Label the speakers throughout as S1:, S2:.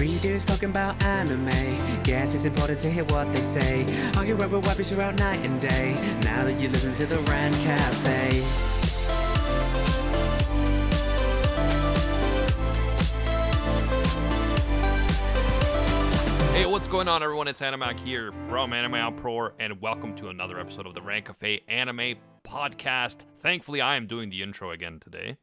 S1: Three dudes talking about anime. Guess it's important to hear what they say. Argue over weapons throughout night and day. Now that you listen to the Rank Cafe.
S2: Hey, what's going on, everyone? It's Animac here from Anime Uproar, and welcome to another episode of the Rank Cafe Anime Podcast. Thankfully, I am doing the intro again today.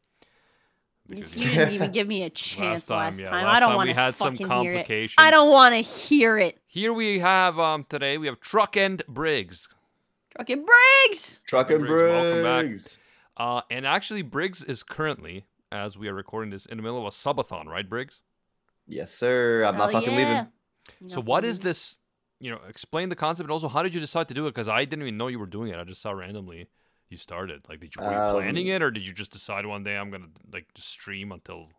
S3: You
S2: because,
S3: didn't even give me a chance
S2: time,
S3: last
S2: yeah,
S3: time.
S2: last
S3: I don't want to
S2: had some
S3: fucking hear it. I don't want to hear it.
S2: Here we have um today we have Truck and Briggs.
S3: Fucking Briggs.
S4: Truck and
S2: Briggs, welcome back. Uh, and actually, Briggs is currently, as we are recording this, in the middle of a subathon, right, Briggs?
S4: Yes, sir. I'm not fucking
S3: yeah.
S4: leaving.
S2: So, what is this? You know, explain the concept, and also how did you decide to do it? Because I didn't even know you were doing it. I just saw randomly you started. Like, did you were you planning
S4: Um,
S2: it, or did you just decide one day I'm gonna like just stream until?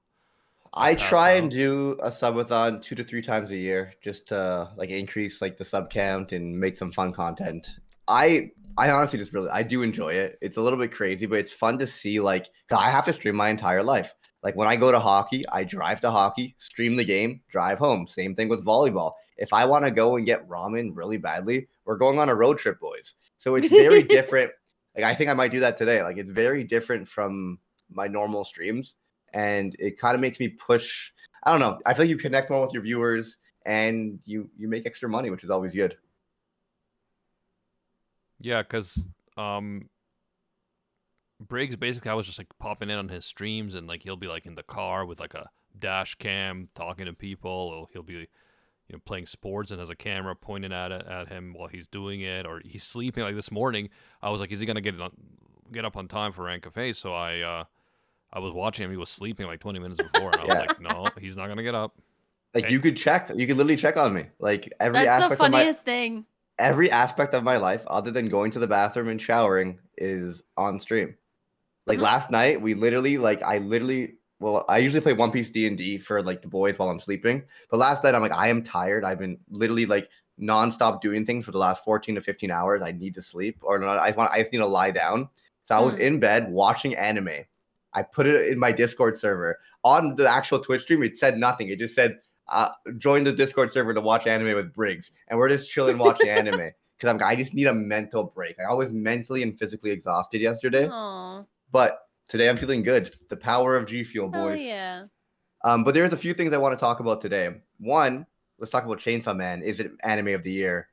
S4: I
S2: pass
S4: try
S2: out.
S4: and do a subathon two to three times a year just to like increase like the sub count and make some fun content. I I honestly just really I do enjoy it. It's a little bit crazy, but it's fun to see Like, I have to stream my entire life. Like when I go to hockey, I drive to hockey, stream the game, drive home. Same thing with volleyball. If I want to go and get ramen really badly, we're going on a road trip, boys. So it's very different. Like I think I might do that today. Like it's very different from my normal streams, and it kind of makes me push. I don't know. I feel like you connect more with your viewers, and you you make extra money, which is always good.
S2: Yeah, because um, Briggs basically I was just like popping in on his streams, and like he'll be like in the car with like a dash cam talking to people, or he'll be you know playing sports and has a camera pointing at it at him while he's doing it, or he's sleeping. Like this morning, I was like, is he gonna get it on, get up on time for Rank Cafe? So I uh, I was watching him. He was sleeping like 20 minutes before, and I was
S4: Yeah.
S2: like, no, he's not gonna get up.
S4: Like
S2: Okay.
S4: you could check. You could literally check on me. Like every
S3: That's the
S4: aspect of my
S3: funniest thing.
S4: every aspect of my life, other than going to the bathroom and showering, is on stream. Like
S3: Mhm.
S4: last night, we literally like I literally well, I usually play One Piece D and D for like the boys while I'm sleeping. But last night, I'm like, I am tired. I've been literally like nonstop doing things for the last 14 to 15 hours. I need to sleep, or not. I just want. I just need to lie down. So I was
S3: Hmm.
S4: in bed watching anime. I put it in my Discord server. On the actual Twitch stream, it said nothing. It just said, uh, "Join the Discord server to watch anime with Briggs," and we're just chilling watching anime because I'm. I just need a mental break. I was mentally and physically exhausted yesterday,
S3: Aw.
S4: but today I'm feeling good. The power of G Fuel,
S3: Hell
S4: boys.
S3: yeah.
S4: Um, but there's a few things I want to talk about today. One, let's talk about Chainsaw Man. Is it anime of the year?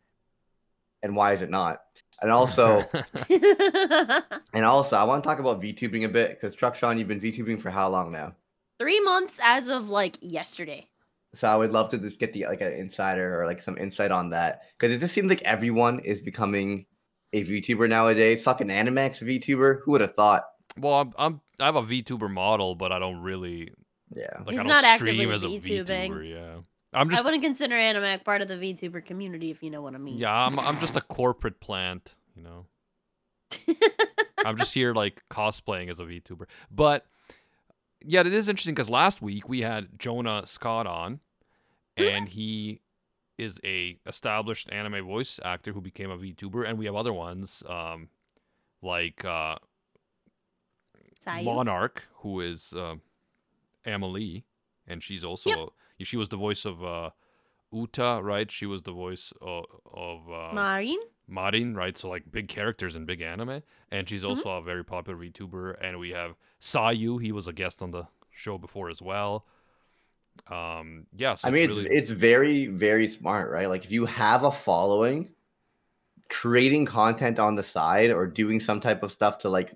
S4: And why is it not? And also, and also, I want to talk about VTubing a bit because Truck-chan, you've been VTubing for how long now?
S3: Three months as of like yesterday.
S4: So I would love to just get the like an insider or like some insight on that because it just seems like everyone is becoming a VTuber nowadays. Fucking Animac VTuber, who would have thought?
S2: Well, I'm, I'm I have a VTuber model, but I don't really
S4: Yeah,
S2: like
S3: He's
S2: I don't
S3: not
S2: stream
S3: actively
S2: as a
S3: VTubing.
S2: VTuber. Yeah, I'm just.
S3: I wouldn't consider Animac part of the VTuber community if you know what I mean.
S2: Yeah, I'm I'm just a corporate plant, you know. I'm just here like cosplaying as a VTuber. But yeah, it is interesting because last week we had Jonah Scott on, and he is a established anime voice actor who became a VTuber, and we have other ones um, like uh,
S3: Sayu?
S2: Monarch, who is uh, Amelie, and she's also she was the voice of uh, Uta, right? She was the voice of, of uh,
S3: Marin?
S2: Marin, right? So like big characters in big anime, and she's also a very popular VTuber. And we have Sayu, he was a guest on the show before as well. Um, yeah, so
S4: I mean,
S2: it's
S4: it's
S2: really
S4: it's very very smart, right? Like if you have a following, creating content on the side or doing some type of stuff to like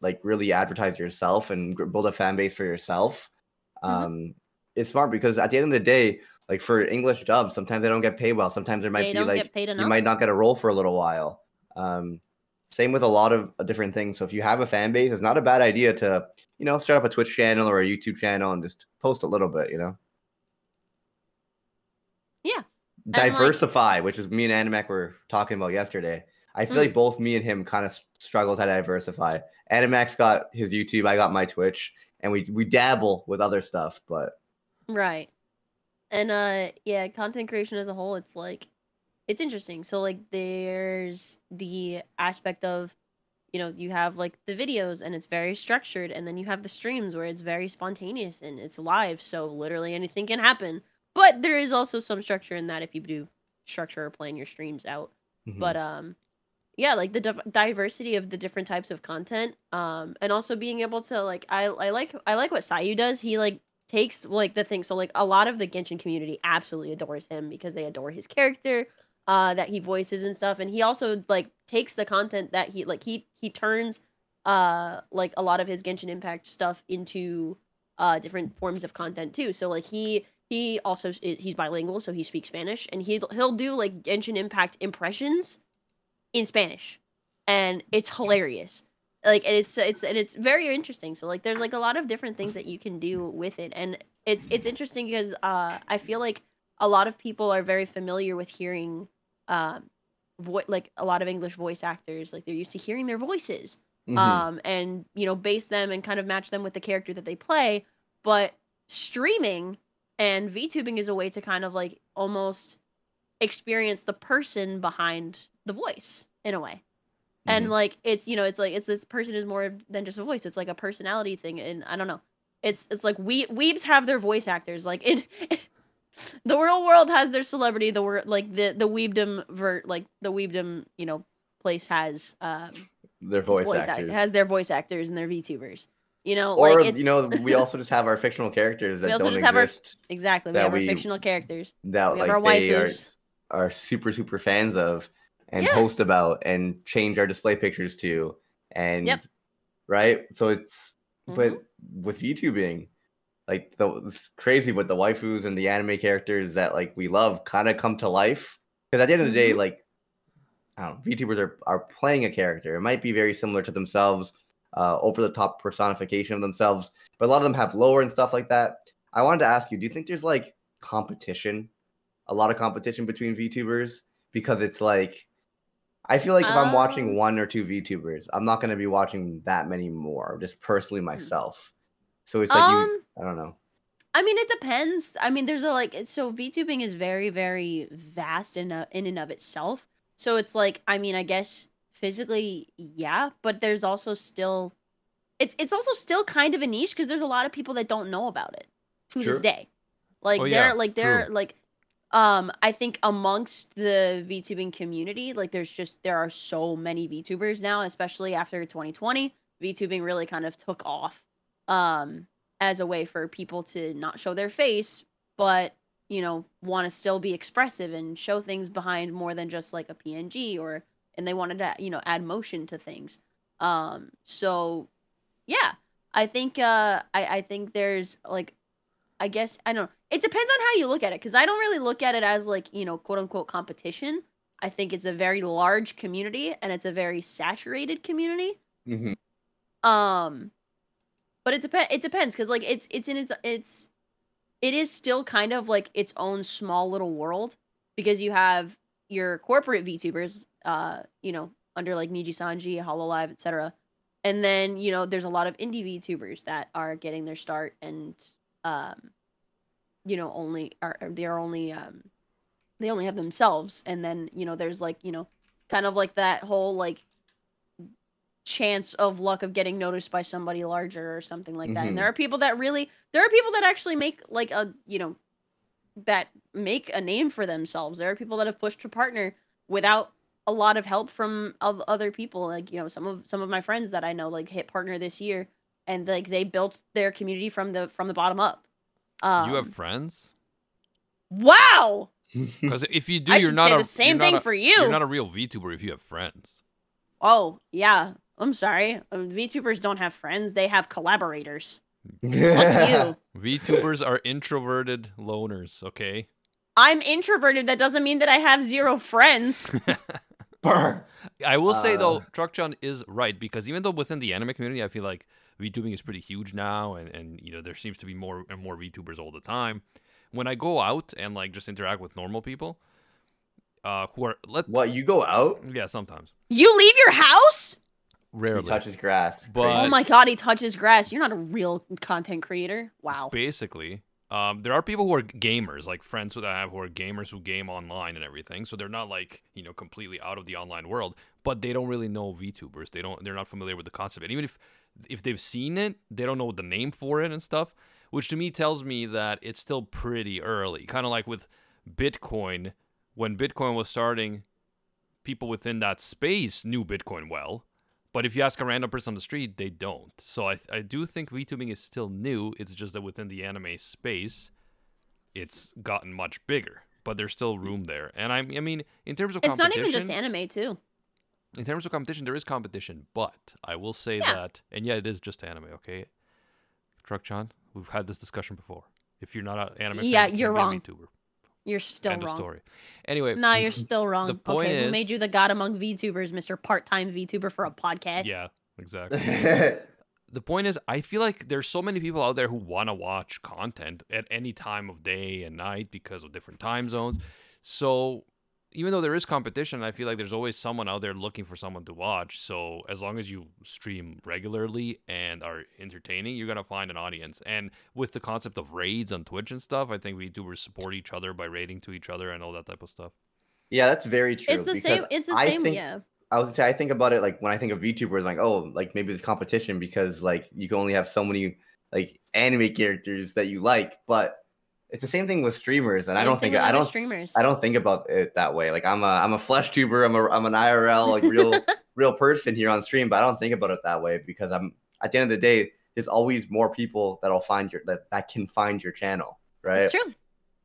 S4: like really advertise yourself and build a fan base for yourself,
S3: Mhm.
S4: um, it's smart because at the end of the day, like for English dubs, sometimes they don't get paid well. Sometimes there might
S3: they
S4: be like you might not get a role for a little while. Um, same with a lot of uh, different things. So if you have a fan base, it's not a bad idea to you know start up a Twitch channel or a YouTube channel and just post a little bit. You know.
S3: Yeah. And, like-
S4: Diversify, which is me and Animac were talking about yesterday. I feel
S3: Mm.
S4: like both me and him kind of struggle to diversify. Animac's got his YouTube, I got my Twitch, and we we dabble with other stuff, but
S3: Right. And uh yeah, content creation as a whole, it's like it's interesting. So like there's the aspect of you know, you have like the videos and it's very structured and then you have the streams where it's very spontaneous and it's live, so literally anything can happen. But there is also some structure in that if you do structure or plan your streams out.
S4: mhm.
S3: But um yeah, like the div- diversity of the different types of content um and also being able to like I I like I like what Sayu does. He like takes like the thing so like a lot of the Genshin community absolutely adores him because they adore his character uh that he voices and stuff and he also like takes the content that he like he he turns uh like a lot of his Genshin Impact stuff into uh different forms of content too. So like he he also he's bilingual so he speaks Spanish and he he'll do like Genshin Impact impressions in Spanish, and it's hilarious. Like and it's it's and it's very interesting. So like there's like a lot of different things that you can do with it, and it's it's interesting because uh I feel like a lot of people are very familiar with hearing um vo- like a lot of English voice actors like they're used to hearing their voices
S4: Mhm.
S3: um and you know base them and kind of match them with the character that they play but streaming and VTubing is a way to kind of like almost experience the person behind the voice in a way. And
S4: Mhm.
S3: like it's you know it's like it's this person is more than just a voice. It's like a personality thing and I don't know. It's it's like we weebs have their voice actors like it the real world has their celebrity the word like the the weebdom vert like the weebdom you know place has um
S4: their voice
S3: act-
S4: actors.
S3: has their voice actors and their VTubers. You know,
S4: or
S3: like
S4: you know, we also just have our fictional characters that
S3: also
S4: don't
S3: just have our- exactly we have our
S4: we-
S3: fictional characters.
S4: that
S3: we have
S4: like
S3: our
S4: they are are super super fans of and
S3: Yeah.
S4: post about and change our display pictures to and right so it's
S3: Mm-hmm.
S4: but with YouTubing like the it's crazy but the waifus and the anime characters that like we love kind of come to life because at the end of the day
S3: Mhm.
S4: like I don't know, VTubers are, are playing a character. It might be very similar to themselves, uh, over the top personification of themselves, but a lot of them have lore and stuff like that. I wanted to ask you, do you think there's like competition, a lot of competition between VTubers? Because it's like, I feel like if I'm watching
S3: Um,
S4: one or two VTubers, I'm not going to be watching that many more, just personally myself. So it's like,
S3: Hmm. um
S4: you, I don't know.
S3: I mean, it depends. I mean, there's a like so VTubing is very, very vast in a, in and of itself. So it's like, I mean, I guess physically, yeah, but there's also still, it's it's also still kind of a niche because there's a lot of people that don't know about it to
S4: Sure.
S3: this day. Like
S2: Oh,
S3: they're
S2: yeah,
S3: like they're
S2: true.
S3: like, um, I think amongst the VTubing community, like there's just there are so many VTubers now, especially after 2020. VTubing really kind of took off. Um, as a way for people to not show their face, but you know, want to still be expressive and show things behind more than just like a PNG or and they wanted to, you know, add motion to things. Um, so yeah, I think uh I, I think there's like I guess I don't know. It depends on how you look at it because I don't really look at it as like, you know, quote unquote competition. I think it's a very large community and it's a very saturated community
S4: Mhm.
S3: um but it depends it depends because like it's it's in its it's it is still kind of like its own small little world because you have your corporate VTubers, uh, you know, under like Nijisanji, Hololive, etc. And then, you know, there's a lot of indie VTubers that are getting their start and um you know, only are are- they are only um they only have themselves and then, you know, there's like, you know, kind of like that whole like chance of luck of getting noticed by somebody larger or something like that.
S4: Mhm.
S3: And there are people that really there are people that actually make like a you know that make a name for themselves. There are people that have pushed to partner without a lot of help from of other people. Like, you know, some of some of my friends that I know like hit partner this year and like they built their community from the from the bottom up. Um,
S2: you have friends?
S3: wow.
S2: Because if you do,
S3: I
S2: you're not
S3: say
S2: a
S3: the same thing
S2: a-
S3: for you.
S2: You're not a real VTuber if you have friends.
S3: Oh yeah. I'm sorry. Uh, VTubers don't have friends. They have collaborators. Fuck you.
S2: VTubers are introverted loners. Okay.
S3: I'm introverted. That doesn't mean that I have zero friends.
S4: Burr.
S2: I will say though,
S4: Uh,
S2: Truckchan is right because even though within the anime community, I feel like VTubing is pretty huge now, and and you know there seems to be more and more VTubers all the time. When I go out and like just interact with normal people, uh, who are let
S4: What you go out?
S2: yeah sometimes
S3: you leave your house?
S4: He
S2: rarely
S4: touches grass.
S2: But-
S3: oh my god, he touches grass. You're not a real content creator. Wow.
S2: basically. Um, there are people who are gamers, like friends who I have who are gamers who game online and everything. So they're not like you know completely out of the online world, but they don't really know VTubers. They don't. They're not familiar with the concept. And even if if they've seen it, they don't know the name for it and stuff. Which to me tells me that it's still pretty early. Kind of like with Bitcoin, when Bitcoin was starting, people within that space knew Bitcoin well. But if you ask a random person on the street, they don't. So I, I do think VTubing is still new. It's just that within the anime space, it's gotten much bigger. But there's still room there. And I, I mean, in terms of
S3: It's not even just anime too.
S2: In terms of competition, there is competition. But I will say
S3: Yeah.
S2: that, and yeah, it is just anime. Okay, Truck-chan, we've had this discussion before. If you're not an anime, fan,
S3: Yeah,
S2: you can't
S3: you're wrong.
S2: VTuber.
S3: You're still
S2: End
S3: wrong.
S2: of story. Anyway,
S3: Nah, you're still wrong.
S2: The point
S3: okay, who
S2: is-
S3: made you the god among VTubers, Mr. Part-time VTuber for a podcast?
S2: yeah, exactly. The point is i feel like there's so many people out there who want to watch content at any time of day and night because of different time zones so even though there is competition i feel like there's always someone out there looking for someone to watch so as long as you stream regularly and are entertaining you're going to find an audience and with the concept of raids on twitch and stuff i think VTubers support each other by raiding to each other and all that type of stuff
S4: yeah, that's very true.
S3: It's the same. It's the
S4: I
S3: same.
S4: think-
S3: yeah.
S4: I was gonna say I think about it like when I think of VTubers, like oh, like maybe there's competition because like you can only have so many like anime characters that you like, but it's the same thing with streamers, and I don't think I don't
S3: streamers.
S4: I don't think about it that way. Like I'm a I'm a flesh tuber, I'm a I'm an IRL like real real person here on stream, but I don't think about it that way because I'm at the end of the day, there's always more people that'll find your that that can find your channel, right?
S3: It's true.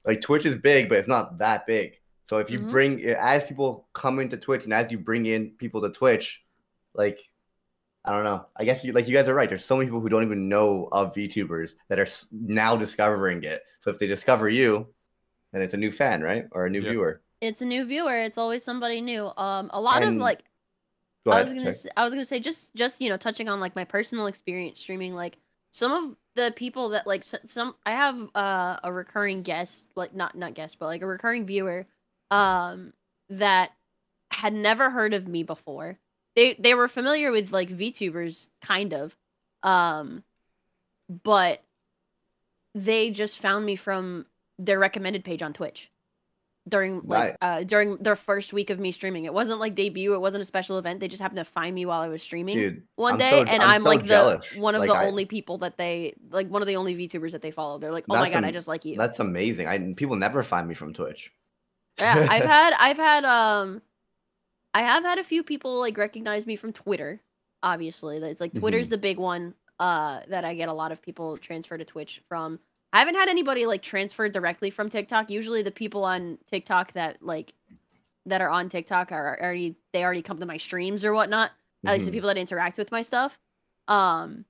S4: like Twitch is big, but it's not that big. So if you
S3: Mhm.
S4: bring as people come into Twitch and as you bring in people to Twitch, like I don't know. I guess you like you guys are right. There's so many people who don't even know of VTubers that are now discovering it. So if they discover you, then it's a new fan, right? Or a new
S2: Yeah.
S4: viewer.
S3: It's a new viewer. It's always somebody new. Um, a lot of like
S4: Go
S3: I
S4: ahead.
S3: was gonna say, I was gonna say just just you know touching on like my personal experience streaming like some of the people that like some I have uh, a recurring guest like not not guest but like a recurring viewer um that had never heard of me before. They they were familiar with like VTubers kind of um but they just found me from their recommended page on Twitch during like uh during their first week of me streaming. It wasn't like debut, it wasn't a special event. They just happened to find me while I was streaming
S4: Dude,
S3: one
S4: I'm
S3: day
S4: so-
S3: and
S4: I'm
S3: I'm,
S4: so
S3: like
S4: jealous.
S3: the one of
S4: Like,
S3: the
S4: I-
S3: only people that they like one of the only VTubers that they follow. They're like, "Oh my god, I just like you."
S4: That's amazing. I people never find me from Twitch.
S3: yeah, I've had I've had um I have had a few people like recognize me from Twitter. Obviously, it's like Twitter's
S4: Mhm.
S3: the big one uh that I get a lot of people transfer to Twitch from. I haven't had anybody like transfer directly from TikTok. Usually the people on TikTok that like that are on TikTok are already they already come to my streams or whatnot. At least the
S4: Mhm.
S3: people that interact with my stuff. Um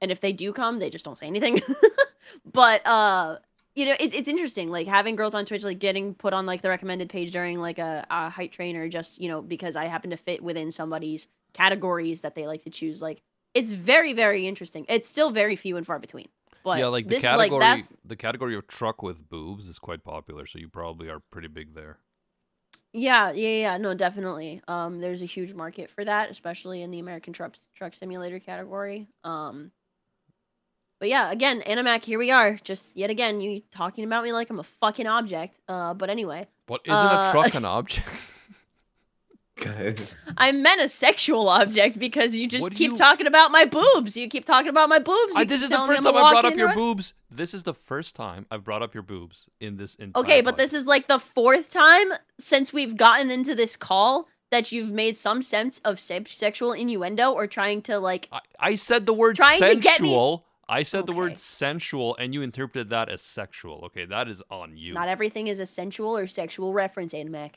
S3: and if they do come, they just don't say anything. but uh you know, it's it's interesting, like having growth on Twitch, like getting put on like the recommended page during like a, a height trainer, just, you know, because I happen to fit within somebody's categories that they like to choose. Like it's very, very interesting. It's still very few and far between. But
S2: yeah, like the
S3: this is like
S2: category, the category of truck with boobs is quite popular, so you probably are pretty big there.
S3: Yeah, yeah, yeah, no, definitely. Um, there's a huge market for that, especially in the American truck truck simulator category. Um, but yeah, again, Animac, here we are, just yet again, you talking about me like I'm a fucking object. Uh, but anyway,
S2: What isn't
S3: Uh,
S2: a truck an object?
S3: I meant a sexual object because you just
S2: What
S3: keep
S2: you-
S3: talking about my boobs. You keep talking about my boobs.
S2: I, this is the first time I brought up your
S3: run-
S2: boobs. This is the first time I've brought up your boobs in this entire.
S3: Okay, but this is like the fourth time since we've gotten into this call that you've made some sense of se- sexual innuendo or trying to like
S2: I, I said the word
S3: Trying to get me-
S2: sensual I said the word sensual, and you interpreted that as sexual. Okay, that is on you.
S3: Not everything is a sensual or sexual reference, Animac.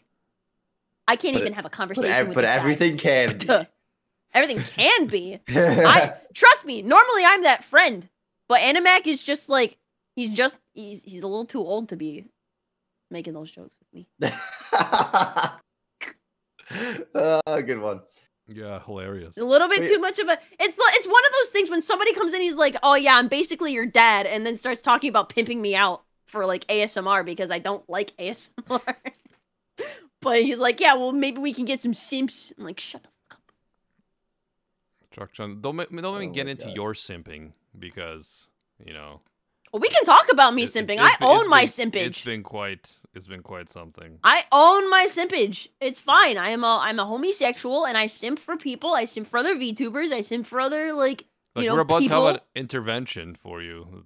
S3: I can't
S4: But
S3: even
S4: it-
S3: have a
S4: But,
S3: conversation
S4: ev-
S3: with
S4: but
S3: this guy.
S4: everything can. be.
S3: everything can be. I trust me. Normally, I'm that friend, but Animac is just like he's just he's he's a little too old to be making those jokes with me.
S4: uh, good one.
S2: Yeah, hilarious.
S3: A little bit
S4: Wait.
S3: too much of a. It's it's one of those things when somebody comes in, he's like, "Oh yeah, I'm basically your dad," and then starts talking about pimping me out for like ASMR because I don't like ASMR. but he's like, "Yeah, well, maybe we can get some simps." I'm like, "Shut the fuck up."
S2: Chuck Chun, don't make, don't even
S4: Oh
S2: get into
S4: God.
S2: your simping because you know
S3: Well, we can talk about me
S2: it-
S3: simping.
S2: it's
S3: I own
S2: it's
S3: my
S2: been-
S3: simpage.
S2: It's been quite it's been quite something.
S3: I own my simpage. It's fine. I am a I'm a homosexual and I simp for people. I simp for other VTubers. I simp for other like
S2: Like
S3: you know
S2: we're about
S3: people.
S2: to have an intervention for you.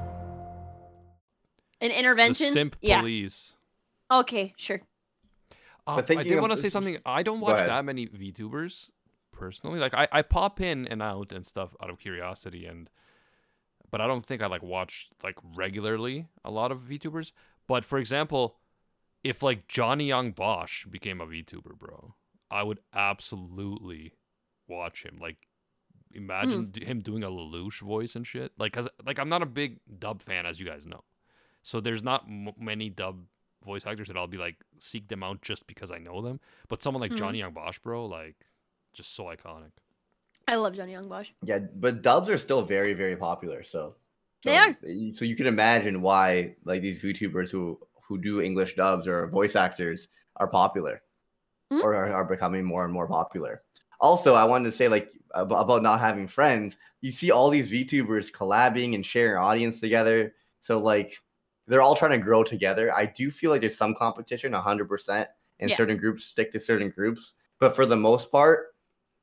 S3: an
S2: The
S3: intervention.
S2: simp
S3: yeah.
S2: police.
S3: Okay, sure.
S2: Uh, I did want to say something. I don't watch that many VTubers personally. Like I, I pop in and out and stuff out of curiosity and but I don't think I like watch like regularly a lot of VTubers. But for example, if like Johnny Yong Bosch became a VTuber, bro, I would absolutely watch him. Like imagine d- him doing a Lelouch voice and shit. Like cuz like I'm not a big dub fan as you guys know. So there's not m- many dub voice actors that I'll be like seek them out just because I know them. But someone like
S3: Mhm.
S2: Johnny Yong Bosch, bro, like just so iconic.
S3: I love Johnny Yong Bosch.
S4: Yeah, but dubs are still very, very popular. So
S3: They
S4: so,
S3: are.
S4: So you can imagine why like these YouTubers who who do English dubs or voice actors are popular,
S3: Mhm.
S4: or are, are becoming more and more popular. Also, I wanted to say like ab- about not having friends. You see all these VTubers collabing and sharing audience together. So like they're all trying to grow together. I do feel like there's some competition, hundred percent, and
S3: Yeah.
S4: certain groups stick to certain groups. But for the most part,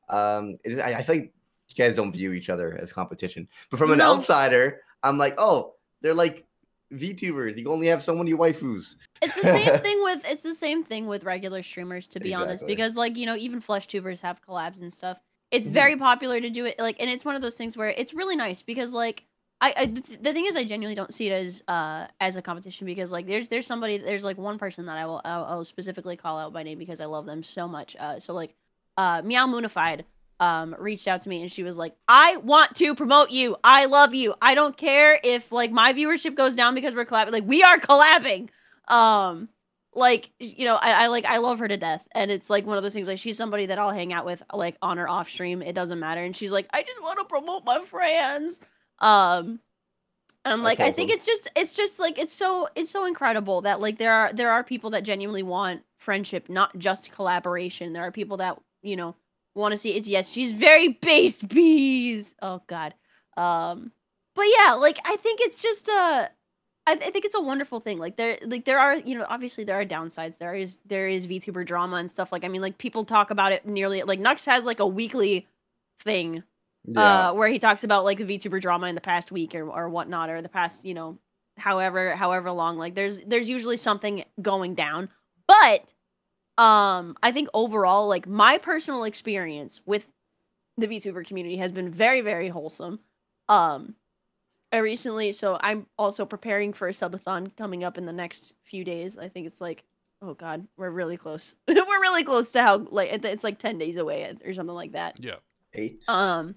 S4: um, is, I, I feel like you guys don't view each other as competition. But from an
S3: No.
S4: outsider, I'm like, oh, they're like VTubers. You only have so many waifus.
S3: It's the same thing with it's the same thing with regular streamers to be honest because like you know even flesh tubers have collabs and stuff. It's
S4: Mhm.
S3: very popular to do it like and it's one of those things where it's really nice because like I, I the, th- the thing is I genuinely don't see it as uh as a competition because like there's there's somebody there's like one person that I will I'll, I'll specifically call out by name because I love them so much. Uh so like uh Meow Moonified um reached out to me and she was like I want to promote you. I love you. I don't care if like my viewership goes down because we're collabing. Like we are collabing um like you know I, I like i love her to death and it's like one of those things like she's somebody that i'll hang out with like on or off stream it doesn't matter and she's like i just want to promote my friends um I'm like I think it's just it's just like it's so it's so incredible that like there are there are people that genuinely want friendship, not just collaboration. There are people that, you know, want to see it's yes, she's very based bees. Oh god. Um but yeah, like I think it's just uh I, I think it's a wonderful thing. Like there like there are, you know, obviously there are downsides. There is there is VTuber drama and stuff. Like I mean like people talk about it nearly like Nux has like a weekly thing uh, where he talks about like the VTuber drama in the past week or, or whatnot, or the past, you know, however however long. Like there's there's usually something going down, but um, I think overall, like my personal experience with the VTuber community has been very very wholesome. Um, I recently, so I'm also preparing for a subathon coming up in the next few days. I think it's like. Oh God, we're really close. we're really close to how like it's like ten days away or something like that.
S2: Yeah.
S4: eight.
S3: Um,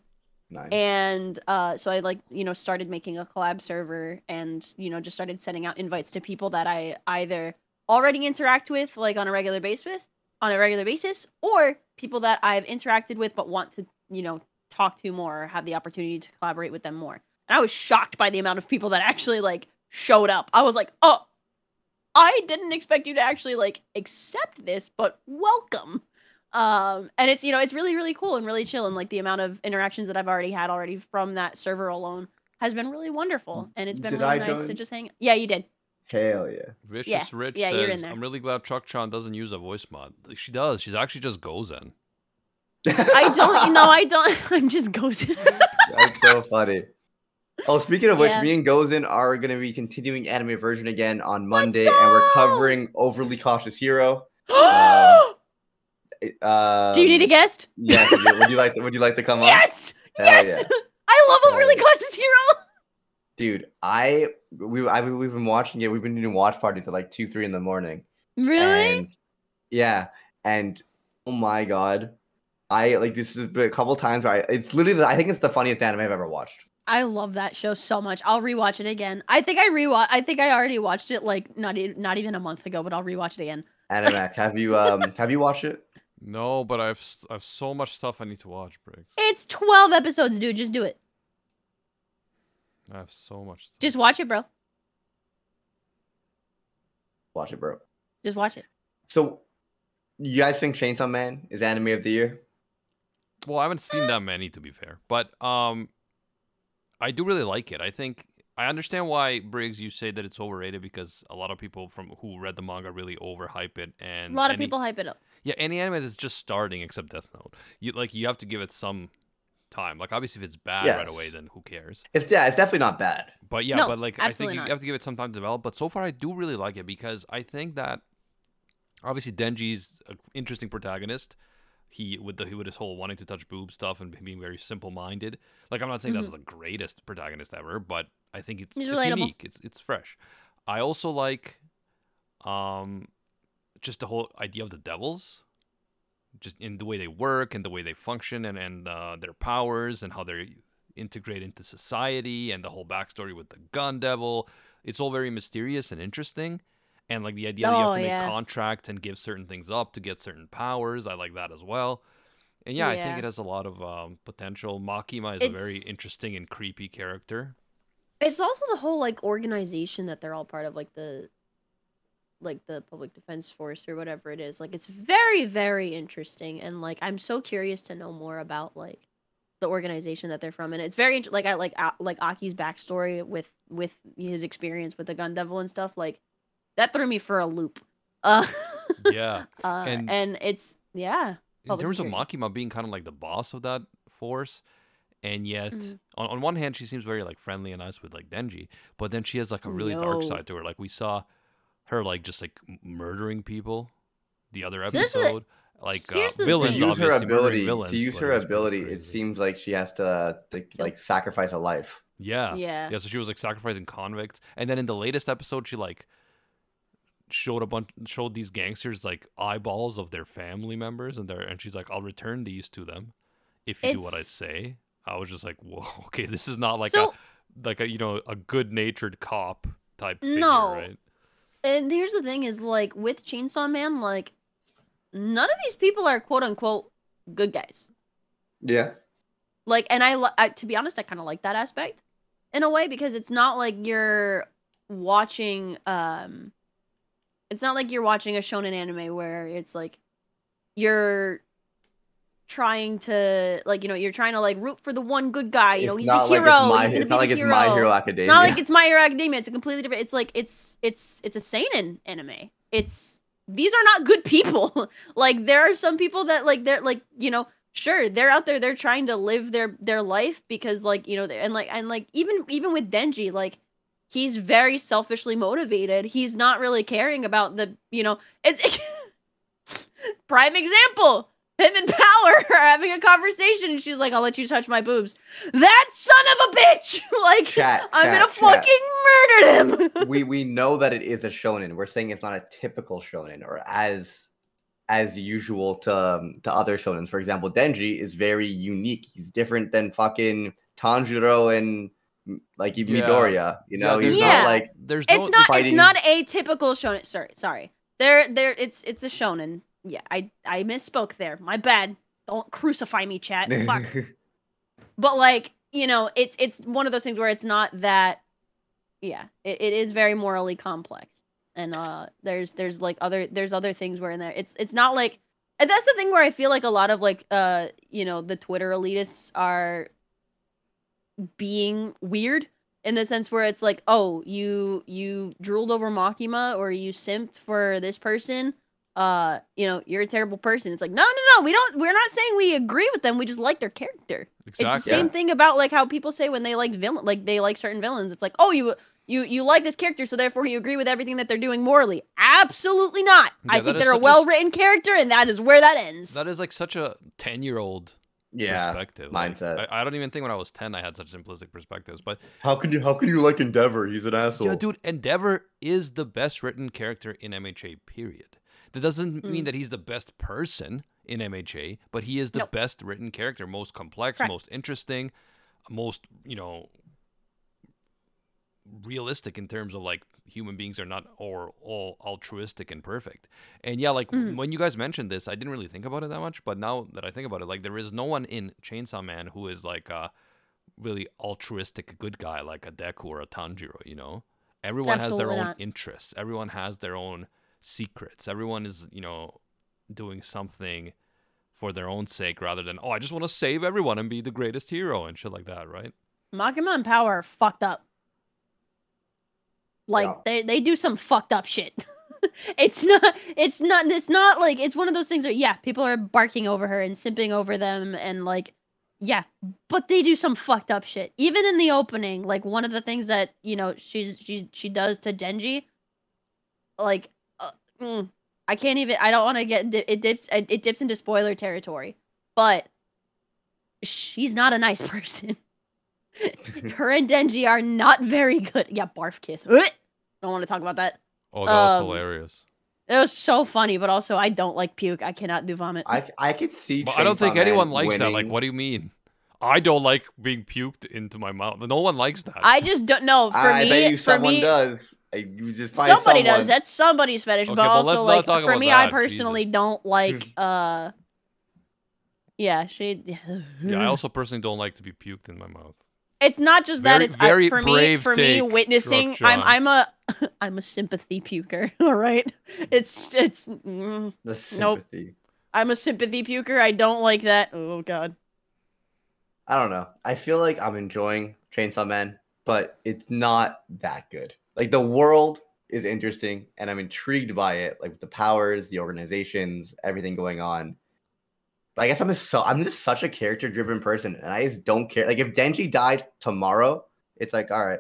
S4: Nice.
S3: and uh so i like you know started making a collab server and you know just started sending out invites to people that i either already interact with like on a regular basis on a regular basis or people that i've interacted with but want to you know talk to more or have the opportunity to collaborate with them more. And i was shocked by the amount of people that actually like showed up. I was like oh i didn't expect you to actually like accept this but welcome um and it's you know it's really really cool and really chill and like the amount of interactions that i've already had already from that server alone has been really wonderful and it's been
S4: Did
S3: really
S4: I
S3: nice to just hang yeah you did
S4: Hell yeah.
S2: Vicious
S3: Yeah,
S2: Rich
S3: yeah, you're in there.
S2: "I'm really glad Chuck Chan doesn't use a voice mod. She does. She's actually just goes in.
S3: i don't you know i don't i'm just ghosted
S4: That's so funny. Oh, speaking of which,
S3: Yeah.
S4: me and Gozen are going to be continuing anime version again on Monday, and we're covering Overly Cautious Hero. Um, It- Um,
S3: do you need a guest
S4: Yes. would you- like? Would you like to come on?
S3: yes yes
S4: yeah.
S3: i love overly
S4: yeah.
S3: cautious hero
S4: Dude, I we I, we've been watching it. We've been doing watch parties at like two, three in the morning.
S3: really
S4: And, yeah, and oh my god, I like this has been a couple times. Where I, it's literally I think it's the funniest anime I've ever watched.
S3: I love that show so much. I'll rewatch it again. I think I rewatch. I think I already watched it like not e- not even a month ago, but I'll rewatch it again.
S4: Animac, have you um have you watched it?
S2: No, but I've s- I've so much stuff I need to watch, Briggs.
S3: It's twelve episodes, dude. Just do it.
S2: I have so much. Stuff.
S3: Just watch it, bro.
S4: Watch it, bro.
S3: Just watch it.
S4: So, you guys think Chainsaw Man is anime of the year?
S2: Well, I haven't seen that many to be fair, but um, I do really like it. I think I understand why Briggs you say that it's overrated because a lot of people from who read the manga really overhype it, and
S3: A lot of
S2: any-
S3: people hype it up.
S2: Yeah, any anime that's just starting except Death Note, you like you have to give it some time. Like obviously, if it's bad right away, then who cares?
S4: It's yeah, it's definitely not bad.
S2: But yeah,
S3: No,
S2: but like I think you
S3: not.
S2: have to give it some time to develop. But so far, I do really like it because I think that obviously Denji's an interesting protagonist. He with the with his whole wanting to touch boob stuff and being very simple minded. Like I'm not saying that's mm-hmm. the greatest protagonist ever, but I think it's,
S3: Mm-hmm.
S2: It's unique. It's it's fresh. I also like um just the whole idea of the devils just in the way they work and the way they function and, and uh, their powers and how they integrate into society and the whole backstory with the gun devil. It's all very mysterious and interesting. And like the idea that you have
S3: Oh,
S2: to make contracts and give certain things up to get certain powers, I like that as well. And yeah, I think it has a lot of um, potential. Makima is a very interesting and creepy character.
S3: It's also the whole like organization that they're all part of, like the like the public defense force or whatever it is. Like it's very, very interesting, and like I'm so curious to know more about like the organization that they're from, and it's very like I like A- like Aki's backstory with with his experience with the Gun Devil and stuff. Like that threw me for a loop. Uh,
S2: Yeah.
S3: uh
S2: And-
S3: and, it's yeah.
S2: terms of
S3: security.
S2: Makima being kind of like the boss of that force, and yet
S3: Mhm.
S2: on, on one hand she seems very like friendly and nice with like Denji, but then she has like a really dark side to her. Like we saw her like just like murdering people the other
S3: Here's the-
S2: episode. like uh, villains,
S4: to use her
S2: obviously, murdering
S4: ability,
S2: villains,
S4: to use her
S2: it was pretty
S4: ability, it seems like she has to, to like sacrifice a life.
S2: Yeah.
S3: Yeah.
S2: Yeah, so she was like sacrificing convicts. And then in the latest episode she like showed a bunch showed these gangsters like eyeballs of their family members and their and she's like, I'll return these to them if you do what I say. I was just like, Whoa, okay, this is not like
S3: So-
S2: a like a you know, a good natured cop type figure,
S3: No.
S2: right?
S3: And here's the thing: is like with Chainsaw Man, like none of these people are quote unquote good guys.
S4: Yeah.
S3: Like, and I, I to be honest, I kind of like that aspect in a way because it's not like you're watching. um It's not like you're watching a shonen anime where it's like you're trying to like you know you're trying to like root for the one good guy you know he's the
S4: like
S3: hero
S4: it's my, it's not
S3: be
S4: like
S3: the
S4: it's
S3: hero.
S4: My Hero Academia.
S3: It's not like it's My Hero Academia. It's a completely different. It's like it's it's it's a seinen anime. It's these are not good people. like there are some people that like they're like you know sure they're out there they're trying to live their their life because like you know and like and like even even with Denji like he's very selfishly motivated. He's not really caring about the you know it's prime example. Him and Power are having a conversation, and she's like, "I'll let you touch my boobs." That son of a bitch! like,
S4: Chat,
S3: I'm
S4: chat,
S3: gonna
S4: chat.
S3: fucking murder him.
S4: we we know that it is a shonen. We're saying it's not a typical shonen or as as usual to um, to other shonen. For example, Denji is very unique. He's different than fucking Tanjiro and mm, like
S2: Yeah.
S4: Midoriya. You know,
S2: there's
S4: he's
S3: Yeah.
S4: not like
S2: There's no
S3: It's not.
S4: fighting-
S3: It's not a typical shonen. Sorry, sorry. There, there. It's it's a shonen. Yeah, I I misspoke there. My bad. Don't crucify me, chat. Fuck. but like you know, it's it's one of those things where it's not that. Yeah, it, it is very morally complex, and uh, there's there's like other there's other things where in there it's it's not like. And that's the thing where I feel like a lot of like uh you know the Twitter elitists are being weird in the sense where it's like, oh, you you drooled over Makima or you simped for this person, uh, you know, you're a terrible person. It's like, no, no, no, we don't. We're not saying we agree with them. We just like their character. Exactly. It's the same
S4: Yeah.
S3: thing about like how people say when they like villain, like they like certain villains. It's like, oh, you you you like this character, so therefore you agree with everything that they're doing morally. Absolutely not.
S2: Yeah,
S3: I think they're a
S2: such a s-
S3: well written character, and that is where that ends.
S2: That is like such a ten year old
S4: yeah.
S2: perspective. Like,
S4: mindset.
S2: I, I don't even think when I was ten I had such simplistic perspectives. But
S4: How can you how can you like Endeavor? He's an asshole.
S2: yeah, dude, Endeavor is the best written character in MHA. Period. That doesn't mean
S3: Mm.
S2: that he's the best person in MHA, but he is the
S3: Nope.
S2: best written character, most complex,
S3: Correct.
S2: most interesting, most you know realistic in terms of like human beings are not or all altruistic and perfect. And yeah, like
S3: Mhm.
S2: when you guys mentioned this, I didn't really think about it that much, but now that I think about it, like there is no one in Chainsaw Man who is like a really altruistic good guy like a Deku or a Tanjiro, you know? Everyone has their own
S3: not.
S2: interests. Everyone has their own secrets. Everyone is, you know, doing something for their own sake rather than, oh, I just want to save everyone and be the greatest hero and shit like that, right?
S3: Makima and Power are fucked up. Like
S4: Yeah.
S3: they they do some fucked up shit. it's not it's not it's not like it's one of those things where yeah, people are barking over her and simping over them and like yeah, but they do some fucked up shit. Even in the opening, like one of the things that, you know, she's she she does to Denji like mm, I can't even I don't want to get it dips it dips into spoiler territory. But she's not a nice person. her and Denji are not very good. Yeah, barf kiss. Don't want to talk about that.
S2: Oh, that was
S3: Um,
S2: hilarious.
S3: It was so funny, but also I don't like puke. I cannot do vomit.
S4: I I could see.
S2: But I don't think anyone
S4: Man
S2: likes that. Like, what do you mean? I don't like being puked into my mouth. No one likes that.
S3: I just don't know. For
S4: I
S3: me,
S4: bet you
S3: for
S4: someone
S3: me,
S4: does. Like, You just find
S3: somebody
S4: someone.
S3: does. That's somebody's fetish.
S2: Okay,
S3: but
S2: well,
S3: also, like for
S2: about
S3: me, I personally
S2: Jesus.
S3: don't like. uh Yeah, she.
S2: yeah, I also personally don't like to be puked in my mouth.
S3: It's not just that.
S2: Very-
S3: It's I-
S2: very
S3: for me.
S2: brave
S3: For me, witnessing. I'm. I'm a. I'm a sympathy puker. All right. It's. It's. mm,
S4: The
S3: Nope. I'm a sympathy puker. I don't like that. Oh God.
S4: I don't know. I feel like I'm enjoying Chainsaw Man, but it's not that good. Like the world is interesting, and I'm intrigued by it. Like the powers, the organizations, everything going on. But I guess I'm just so I'm just such a character driven person, and I just don't care. Like if Denji died tomorrow, it's like all right.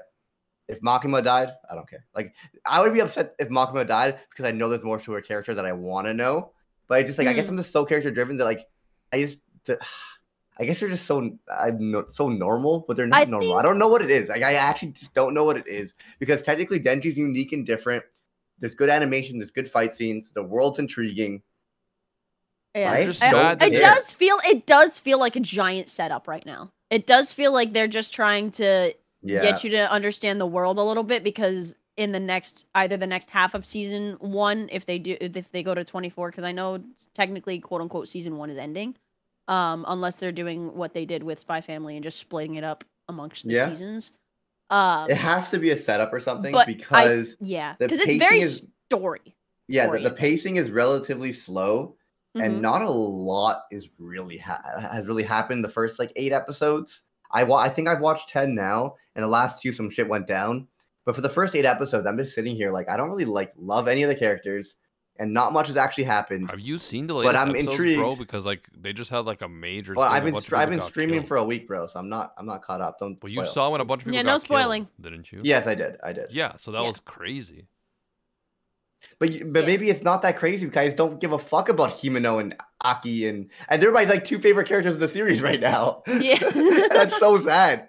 S4: If Makima died, I don't care. Like I would be upset if Makima died because I know there's more to her character that I want to know. But I just like I guess hmm. I'm just so character driven that like I just I guess they're just so I know so normal, but they're not
S3: I
S4: normal. I don't know what it is. Like I actually just don't know what it is because technically Denji's unique and different. There's good animation, there's good fight scenes, the world's intriguing.
S3: Yeah.
S4: I
S2: just
S4: just don't
S2: that
S3: It does feel it does feel like a giant setup right now. It does feel like they're just trying to
S4: Yeah.
S3: get you to understand the world a little bit because in the next either the next half of season 1 if they do if they go to 24 cuz I know technically quote unquote season 1 is ending um unless they're doing what they did with Spy Family and just splitting it up amongst the
S4: Yeah.
S3: seasons. Um
S4: it has to be a setup or something
S3: but I-
S4: because
S3: yeah, cuz it's very
S4: is-
S3: story.
S4: yeah, the, the pacing is relatively slow
S3: Mhm.
S4: and not a lot is really ha- has really happened the first like eight episodes. I wa- I think I've watched ten now, and the last two some shit went down. But for the first eight episodes, I'm just sitting here like I don't really like love any of the characters, and not much has actually happened.
S2: Have you seen the
S4: But
S2: latest
S4: I'm
S2: episodes, bro? Because like they just had like a major.
S4: Well, I've been str- I've been streaming
S2: killed.
S4: for a week, bro. So I'm not I'm not caught up. Don't.
S2: Well, you
S4: spoil.
S2: saw when a bunch of people
S3: Yeah,
S2: got
S3: no
S2: killed,
S3: spoiling.
S2: didn't you?
S4: Yes, I did. I did.
S2: Yeah, so that
S3: Yeah.
S2: was crazy.
S4: But but
S3: Yeah.
S4: maybe it's not that crazy because I don't give a fuck about Himeno and Aki and and they're my like two favorite characters of the series right now.
S3: Yeah.
S4: that's so sad.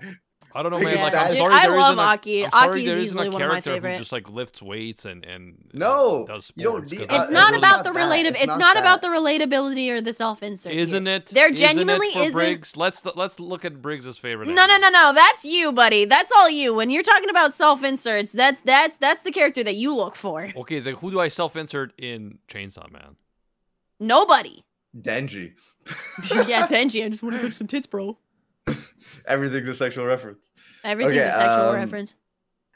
S2: I don't know, man.
S4: Yeah,
S2: Like, I'm
S4: Dude,
S2: sorry,
S3: I
S2: there
S3: love
S2: isn't a-
S3: Aki.
S2: I'm sorry
S3: Aki's easily
S2: a
S3: one of my
S2: character
S3: favorite.
S2: who just like lifts weights and and and
S4: No,
S2: does
S4: you don't
S2: sports.
S4: need-
S2: 'cause
S4: uh,
S3: It's not
S4: it's
S3: about
S4: not
S3: the
S4: that.
S3: related.
S4: It's
S3: It's
S4: not
S3: not about the relatability or the self insert.
S2: Isn't it?
S3: There
S2: Isn't
S3: genuinely
S2: it for
S3: isn't.
S2: Briggs? Let's let's look at Briggs's favorite.
S3: No, no,
S2: anime.
S3: no, no. That's you, buddy. That's all you. When you're talking about self inserts, that's that's that's the character that you look for.
S2: Okay, then who do I self-insert in Chainsaw Man?
S3: Nobody.
S4: Denji.
S3: yeah, Denji. I just want to put some tits, bro.
S4: Everything's a sexual reference.
S3: Everything's
S4: Okay,
S3: a sexual
S4: um,
S3: reference.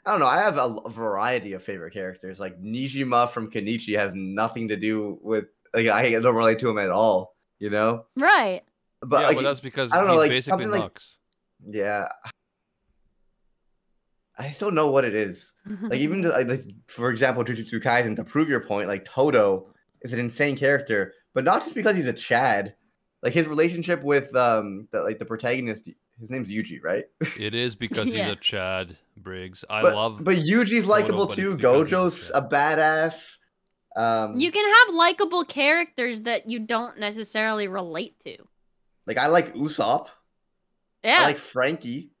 S4: I don't know. I have a, a variety of favorite characters. Like Nijima from Kenichi has nothing to do with like I don't relate to him at all. You know,
S3: Right.
S4: but
S2: yeah,
S4: like
S2: but that's because
S4: I don't know,
S2: he's
S4: like,
S2: basically
S4: something like- yeah, I still know what it is. Like even to, like for example, Jujutsu Kaisen. To prove your point, like Todo is an insane character, but not just because he's a Chad. Like his relationship with um the, like the protagonist, his name's Yuji, right?
S2: It is because
S3: Yeah.
S2: he's a Chad Briggs. I
S4: but,
S2: love.
S4: But Yuji's likable too.
S2: it's because he's a
S4: Gojo's a badass. Um,
S3: you can have likable characters that you don't necessarily relate to.
S4: like I like Usopp.
S3: Yeah.
S4: I like Franky.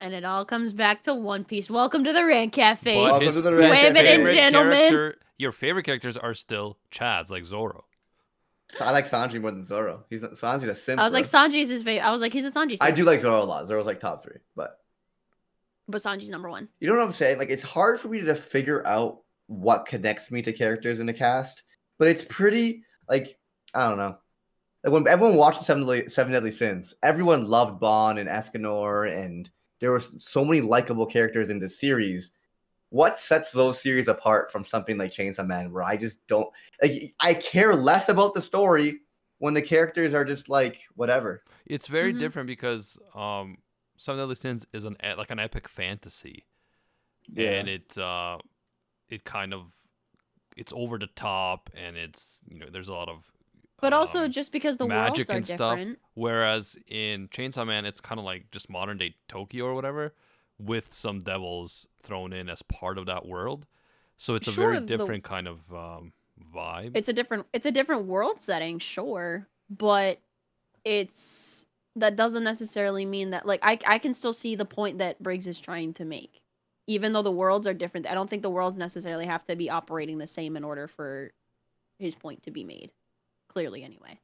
S3: and it all comes back to One Piece. Welcome to the Rant Cafe.
S2: but
S4: Welcome to the Red
S3: Women and gentlemen.
S2: your favorite characters are still Chads, like Zoro.
S4: I like Sanji more than Zoro. He's not, Sanji's a simp.
S3: I was like,
S4: bro.
S3: Sanji's his favorite. I was like, he's a Sanji.
S4: I do like Zoro a lot. Zoro's like top three, but
S3: but Sanji's number one.
S4: you know what I'm saying? Like it's hard for me to figure out what connects me to characters in the cast, but it's pretty like I don't know. Like when everyone watched the Seven Deadly, Seven Deadly Sins, everyone loved Ban and Escanor, and there were so many likable characters in the series. What sets those series apart from something like Chainsaw Man, where I just don't like? I care less about the story when the characters are just like whatever.
S2: It's very
S3: Mhm.
S2: different because um, Seven Deadly Sins is an e- like an epic fantasy, and it uh, it kind of it's over the top, and it's you know there's a lot of
S3: But also,
S2: um,
S3: just because the
S2: magic
S3: worlds are
S2: and stuff.
S3: different.
S2: Whereas in Chainsaw Man, it's kind of like just modern day Tokyo or whatever, with some devils thrown in as part of that world. So it's a
S3: Sure,
S2: very
S3: the-
S2: different kind of um, vibe.
S3: It's a different. It's a different world setting, sure, but it's that doesn't necessarily mean that like I I can still see the point that Briggs is trying to make, even though the worlds are different. I don't think the worlds necessarily have to be operating the same in order for his point to be made. Clearly, anyway.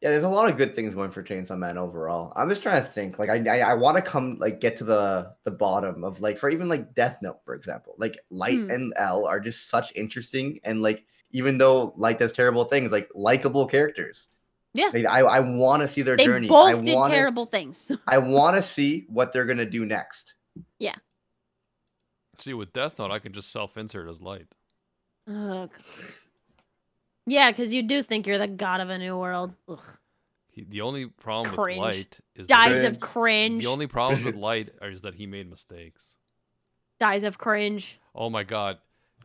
S4: Yeah, there's a lot of good things going for Chainsaw Man overall. I'm just trying to think. Like, I I, I want to come like get to the the bottom of like for even like Death Note, for example. Like Light
S3: Hmm.
S4: and L are just such interesting and like even though Light does terrible things, like likable characters.
S3: Yeah.
S4: Like, I I want to see their
S3: They
S4: journey.
S3: both
S4: I
S3: did
S4: wanna,
S3: terrible things.
S4: I want to see what they're gonna do next. Yeah.
S2: See, with Death Note, I can just self-insert as light.
S3: Ugh. Yeah, because you do think you're the god of a new world. Ugh.
S2: He, the only problem
S3: Cringe.
S2: with light is
S3: Dies
S2: that
S3: of cringe.
S2: the only problems with light is that he made mistakes.
S3: Dies of cringe.
S2: Oh my god,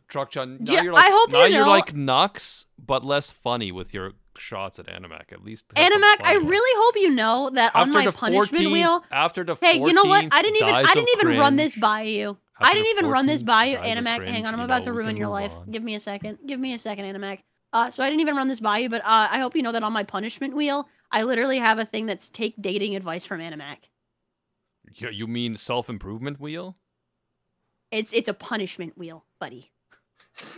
S2: Truck-chan, now
S3: Yeah,
S2: you're like
S3: I hope you
S2: now you're
S3: know-
S2: like Nux, but less funny with your shots at Animac. At least
S3: Animac, I
S2: fun.
S3: really hope you know that on
S2: after
S3: my
S2: the
S3: punishment
S2: 14th
S3: wheel.
S2: after the
S3: Hey, you know what? I didn't even I didn't
S2: of
S3: even run this by you. I didn't
S2: the
S3: even run this by you, Animac. Hang on, I'm about to ruin your life.
S2: on.
S3: Give me a second. Give me a second, Animac. Uh, so I didn't even run this by you, but uh, I hope you know that on my punishment wheel, I literally have a thing that's take dating advice from Animac.
S2: Yeah, you mean self improvement wheel?
S3: It's it's a punishment wheel, buddy.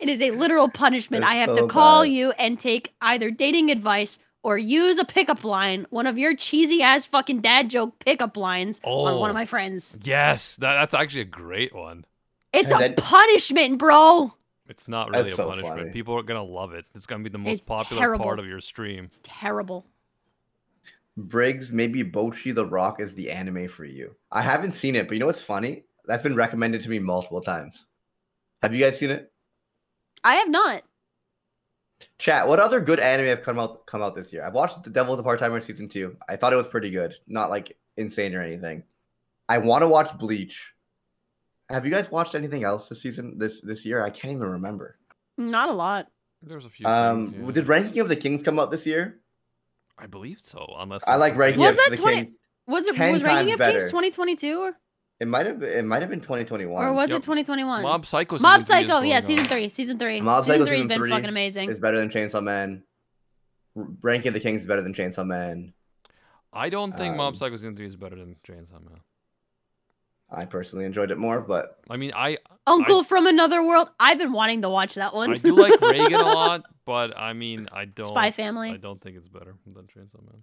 S3: it is a literal punishment.
S4: That's
S3: I have
S4: so
S3: to call
S4: bad.
S3: you and take either dating advice or use a pickup line, one of your cheesy ass fucking dad joke pickup lines on one of
S2: Oh.
S3: my friends.
S2: Yes, that, that's actually a great one.
S3: It's
S4: And
S3: a
S4: then-
S3: punishment, bro.
S2: It's not really
S4: That's
S2: a
S4: so
S2: punishment.
S4: funny.
S2: People are gonna love it. It's gonna be the most
S3: It's
S2: popular
S3: terrible.
S2: part of your stream.
S3: It's terrible.
S4: Briggs, maybe Bocchi the Rock is the anime for you. I haven't seen it, but you know what's funny? That's been recommended to me multiple times. Have you guys seen it?
S3: I have not.
S4: Chat, what other good anime have come out come out this year? I've watched The Devil's a Part Timer season two. I thought it was pretty good, not like insane or anything. I want to watch Bleach. Have you guys watched anything else this season this this year? I can't even remember.
S3: Not a lot.
S2: There's a few.
S4: Um,
S2: things, yeah.
S4: did Ranking of the Kings come out this year?
S2: I believe so. Unless
S4: I like
S2: I'm-
S4: Ranking
S3: Was
S4: of
S3: that
S4: the
S3: 20
S4: Kings.
S3: Was it was Ranking of
S4: better.
S3: Kings 2022 or,
S4: It might have it might have been 2021.
S3: or was
S2: Yep.
S3: it 2021?
S2: Mob Psycho.
S3: Mob
S2: season three is
S3: Psycho, yeah,
S2: going
S3: season
S2: on.
S3: three, season three.
S4: Mob
S3: season
S4: Psycho
S3: three has
S4: season
S3: been fucking amazing.
S4: is better than Chainsaw Man. Ranking of the Kings is better than Chainsaw Man.
S2: I don't think Mob
S4: Um,
S2: Psycho season three is better than Chainsaw Man.
S4: I personally enjoyed it more, but
S2: I mean, I
S3: Uncle from Another World. I've been wanting to watch that one.
S2: I do like Reigen a lot, but I mean, I don't.
S3: Spy Family.
S2: I don't think it's better than Chainsaw Man.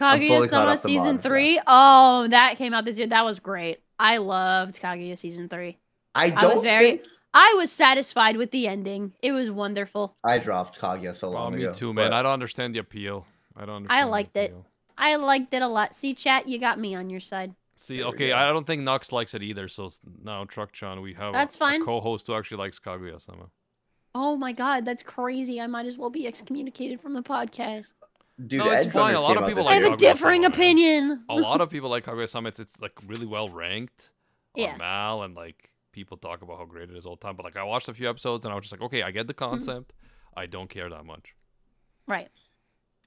S4: I'm fully caught
S3: Kaguya-sama
S4: up to
S3: season
S4: Mob, yeah.
S3: three. Oh, that came out this year. That was great. I loved Kaguya season three.
S4: I
S3: I
S4: don't
S3: was very.
S4: think
S3: I was satisfied with the ending. It was wonderful.
S4: I dropped Kaguya so long Oh,
S2: me
S4: ago.
S2: too, man.
S4: but
S2: I don't understand the appeal. I don't. Understand the
S3: liked it. I liked it a lot. See, chat, you got me on your side.
S2: See,
S4: There
S2: okay. I don't think Knox likes it either. So now, Truck-chan, we have
S3: That's
S2: a,
S3: fine.
S2: co-host who actually likes Kaguya-sama.
S3: Oh my god, that's crazy. I might as well be excommunicated from the podcast.
S4: dude,
S2: No, it's
S4: Edge
S2: fine. A lot of people
S4: this
S3: I have a differing opinion.
S2: A lot of people like Kaguya-sama. It's it's like really well ranked on
S3: Yeah.
S2: MAL, and like people talk about how great it is all the time. But like I watched a few episodes, and I was just like, okay, I get the
S3: Mm-hmm.
S2: concept. I don't care that much.
S3: Right.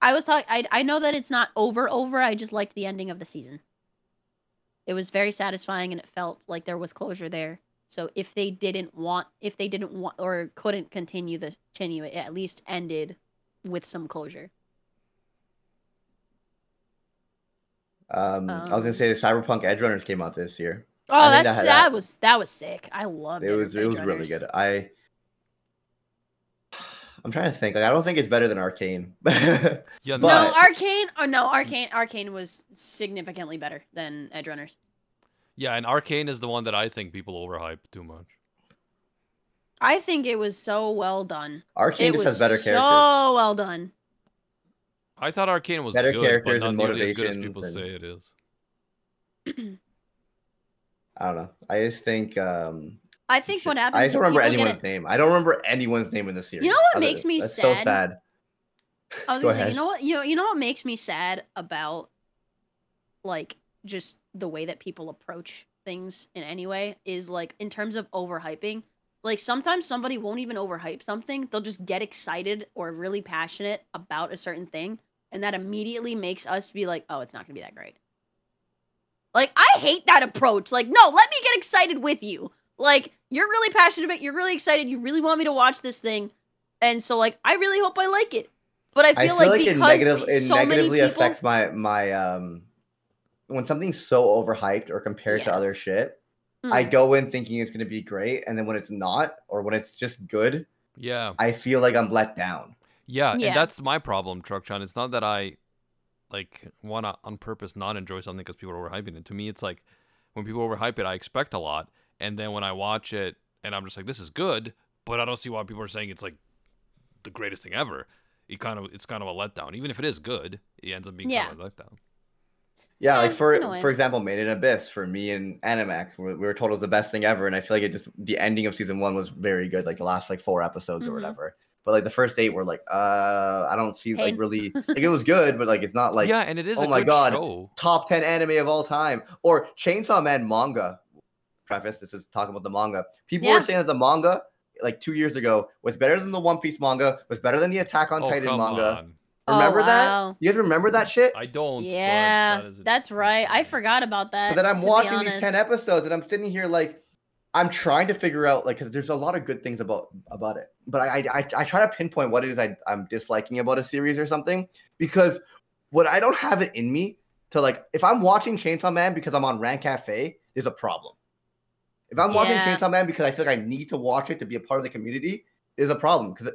S3: I was talking. I I know that it's not over. Over. I just liked the ending of the season. It was very satisfying, and it felt like there was closure there. So if they didn't want, if they didn't want or couldn't continue the continue, it at least ended with some closure.
S4: Um, I was gonna
S3: Um,
S4: say the Cyberpunk Edgerunners came out this year.
S3: Oh, that's
S4: that-
S3: that,
S4: that-
S3: was that was sick. I loved it.
S4: It was it was really good. I I'm trying to think. Like I don't think it's better than Arcane.
S2: Yeah,
S3: No, Arcane. Oh no, Arcane. Arcane was significantly better than Edgerunners.
S2: yeah, and Arcane is the one that I think people overhype too much.
S3: I think it was so well done.
S4: Arcane
S3: it
S4: just
S3: was
S4: has better characters.
S3: so
S4: characters.
S3: well done.
S2: I thought Arcane was
S4: Better
S2: good,
S4: characters
S2: but
S4: and
S2: not nearly as good as
S4: motivations
S2: people
S4: and-
S2: say it is.
S4: I don't know. I just think um
S3: I think what happens.
S4: I don't remember anyone's name. I don't remember anyone's name in the series.
S3: You know what
S4: other-
S3: makes me
S4: that's so
S3: sad?
S4: sad.
S3: I was
S4: Go
S3: gonna say,
S4: ahead.
S3: you know what, you know, you know what makes me sad about, like, just the way that people approach things in any way is like in terms of overhyping. Like sometimes somebody won't even overhype something; they'll just get excited or really passionate about a certain thing, and that immediately makes us be like, "Oh, it's not gonna be that great." Like I hate that approach. Like, no, let me get excited with you. Like you're really passionate about, it, you're really excited, you really want me to watch this thing, and so like I really hope I like it. But I
S4: I
S3: feel,
S4: feel
S3: like,
S4: like it
S3: because
S4: negative it
S3: so many
S4: negatively
S3: people,
S4: affects my my um when something's so overhyped or compared to other shit.
S3: Hmm.
S4: I go in thinking it's gonna be great, and then when it's not, or when it's just good,
S2: Yeah,
S4: I feel like I'm let down.
S2: yeah,
S3: Yeah.
S2: and that's my problem, Truck-chan. It's not that I like want to on purpose not enjoy something because people are overhyping it. To me, it's like when people overhype it, I expect a lot, and then when I watch it, and I'm just like, this is good, but I don't see why people are saying it's like the greatest thing ever. It kind of it's kind of a letdown. Even if it is good, it ends up being
S3: Yeah.
S2: kind of a letdown.
S4: Yeah, like for
S3: in
S4: for example, Made in Abyss for me and Animac, we, we were told it was the best thing ever, and I feel like it just the ending of season one was very good, like the last like four episodes
S3: Mhm.
S4: or whatever. But like the first eight were like, uh, I don't see like really like it was good, but like it's not like
S2: yeah, and it is.
S4: oh
S2: a
S4: my
S2: good
S4: God.
S2: show.
S4: top 10 anime of all time or Chainsaw Man manga. Preface this is talking about the manga. People
S3: Yeah.
S4: were saying that the manga like 2 years ago was better than the One Piece manga, was better than the Attack on
S2: Oh,
S4: Titan manga.
S2: on.
S3: Oh,
S4: Remember
S3: wow.
S4: that? You guys remember that shit?
S2: I don't.
S3: Yeah,
S2: that is
S3: that's right. I forgot about that.
S4: But then I'm watching these 10 episodes and I'm sitting here like I'm trying to figure out like cuz there's a lot of good things about about it. But I I I try to pinpoint what it is I I'm disliking about a series or something because what I don't have it in me to like if I'm watching Chainsaw Man because I'm on Rant Cafe, there's a problem. If I'm watching
S3: Yeah.
S4: Chainsaw Man because I feel like I need to watch it to be a part of the community, is a problem. Because uh,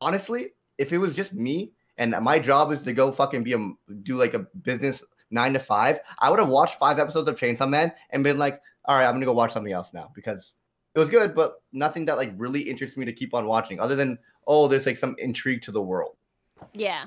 S4: honestly, if it was just me and my job is to go fucking be a do like a business nine to five, I would have watched five episodes of Chainsaw Man and been like, all right, I'm gonna go watch something else now because it was good, but nothing that like really interests me to keep on watching, other than oh, there's like some intrigue to the world.
S3: Yeah.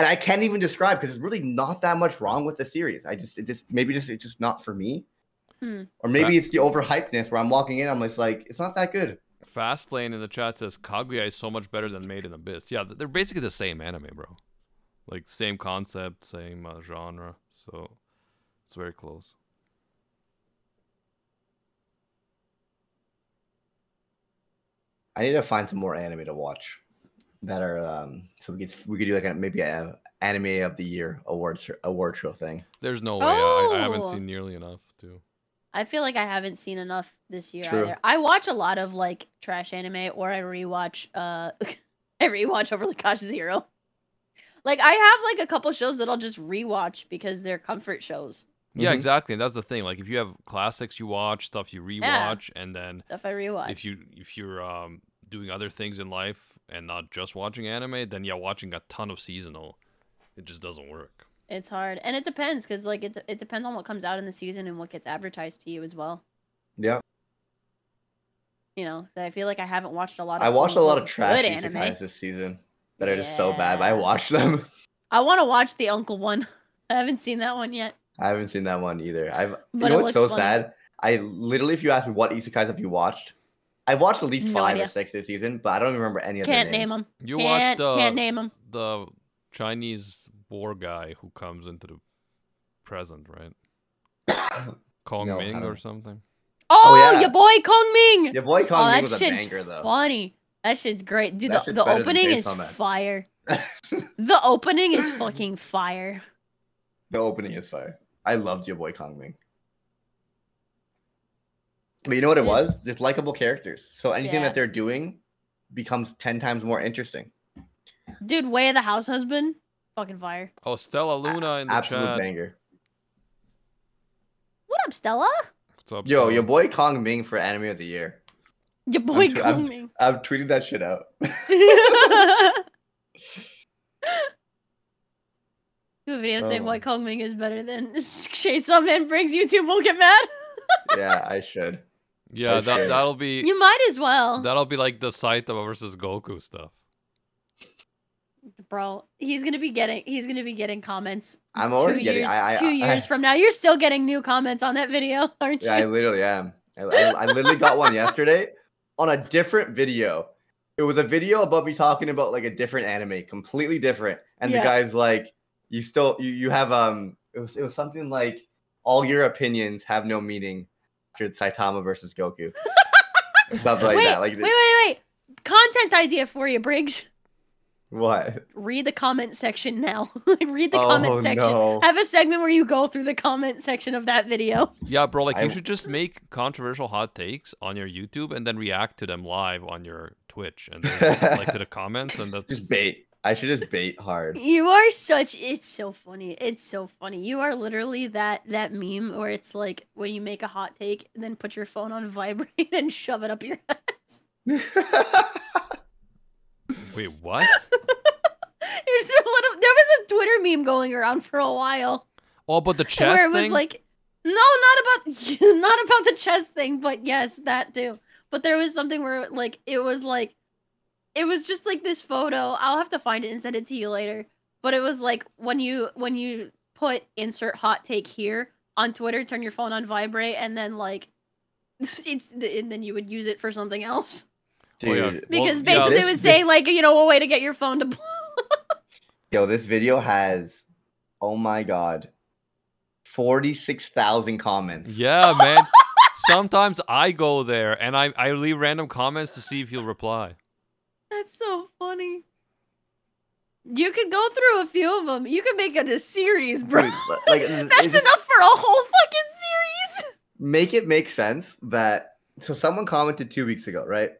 S4: and I can't even describe because there's really not that much wrong with the series. I just, it just maybe just it's just not for me,
S3: Hmm.
S4: or maybe it's the overhypedness where I'm walking in, I'm just like, it's not that good.
S2: Fastlane in the chat says Kaguya is so much better than Made in Abyss. Yeah, they're basically the same anime, bro. Like same concept, same uh, genre, so it's very close.
S4: I need to find some more anime to watch that are um so we could we could do like a, maybe a anime of the year awards award show thing.
S2: There's no way. I, I haven't
S3: Oh.
S2: seen nearly enough to.
S3: I feel like I haven't seen enough this year
S4: True.
S3: either. I watch a lot of like trash anime or I rewatch uh I rewatch Overly Cautious Hero. Like I have like a couple shows that I'll just rewatch because they're comfort shows.
S2: Yeah,
S4: Mhm.
S2: exactly. And that's the thing. Like if you have classics you watch, stuff you rewatch, and then
S3: Stuff I rewatch.
S2: if you if you're um doing other things in life and not just watching anime, then yeah, watching a ton of seasonal, it just doesn't work.
S3: It's hard. And it depends cuz like it it depends on what comes out in the season and what gets advertised to you as well.
S4: Yeah,
S3: You know, I feel like I haven't watched a lot of
S4: I watched a lot of
S3: good
S4: trash
S3: anime.
S4: isekais this season that are just so bad. But I
S3: Yeah.
S4: watched them.
S3: I want to watch the Uncle one. I haven't seen that one yet.
S4: I haven't seen that one either. I've
S3: But you
S4: know
S3: it
S4: what's so
S3: funny.
S4: sad? I literally, if you ask me what isekais have you watched, I've watched at least
S3: No
S4: five
S3: idea.
S4: or six this season, but I don't even remember any of
S3: Can't
S4: their
S3: name them.
S2: You
S3: can't,
S2: watched uh,
S3: can't name them.
S2: the Chinese war guy who comes into the present, right? Kong
S4: No,
S2: Ming or something.
S3: Oh,
S4: yeah.
S3: your boy Kong Ming.
S4: Your boy
S3: oh,
S4: Kong
S3: that
S4: Ming was a
S3: shit's
S4: banger though.
S3: funny. That shit's great, dude.
S4: That
S3: The, the opening is
S4: Chainsaw Man.
S3: fire. The opening is fucking fire.
S4: The opening is fire. I loved your boy Kong Ming. But you know what it
S3: Yeah.
S4: was? Just likable characters. So anything
S3: Yeah.
S4: that they're doing becomes ten times more interesting.
S3: Dude, Way of the House Husband, fucking fire.
S2: Oh, Stella Luna in the
S4: Absolute
S2: chat.
S4: banger.
S3: What up, Stella?
S2: What's up,
S4: Yo,
S2: Stella?
S4: your boy Kong Ming for anime of the year.
S3: Your boy
S4: tw-
S3: Kong
S4: I'm-
S3: Ming.
S4: I've tweeted that shit out.
S3: Do a video saying
S4: Oh.
S3: why Kong Ming is better than Chainsaw Man Briggs YouTube will get mad.
S4: yeah, I should.
S2: Yeah,
S4: for
S2: that
S4: sure.
S2: that'll be
S3: You might as well,
S2: that'll be like the Saitama versus Goku stuff.
S3: bro. He's gonna be getting he's gonna be getting comments.
S4: I'm
S3: two
S4: already getting.
S3: years,
S4: I, I,
S3: two
S4: I,
S3: years from now. You're still getting new comments on that video, aren't you?
S4: Yeah, I literally am. I, I, I literally got one yesterday on a different video. It was a video about me talking about like a different anime, completely different. And
S3: Yeah.
S4: the guy's like, "You still, you, you have um." It was it was something like, "All your opinions have no meaning." After Saitama versus Goku, Or something like
S3: wait,
S4: that. Like
S3: wait, wait, wait. Content idea for you, Briggs.
S4: what?
S3: Read the comment section now. Read the oh, comment
S4: Oh,
S3: section.
S4: no.
S3: Have a segment where you go through the comment section of that video.
S2: Yeah, bro, like
S4: I-
S2: you should just make controversial hot takes on your YouTube and then react to them live on your Twitch and then like to the comments and that's
S4: Just bait. I should just bait hard.
S3: You are such it's so funny. It's so funny. You are literally that that meme where it's like when you make a hot take and then put your phone on vibrate and shove it up your ass.
S2: Wait, what?
S3: There's a little, there was a Twitter meme going around for a while
S2: All but the chess
S3: where it was
S2: thing?
S3: like no, not about not about the chess thing, but yes, that too. But there was something where like it was like it was just like this photo. I'll have to find it and send it to you later. But it was like when you when you put insert hot take here on Twitter, turn your phone on vibrate, and then like it's and then you would use it for something else.
S2: Oh, yeah.
S3: Because
S2: Well, yeah,
S3: basically
S4: this-
S3: it was
S4: this-
S3: saying like you know a way to get your phone to
S4: Yo, this video has, oh my god, 46,000 comments.
S2: Yeah, man. Sometimes I go there and I, I leave random comments to see if you'll reply.
S3: That's so funny. You could go through a few of them. You could make it a series, bro.
S4: Dude, like,
S3: That's
S4: it's just-
S3: enough for a whole fucking series.
S4: make it make sense that so someone commented two weeks ago, right?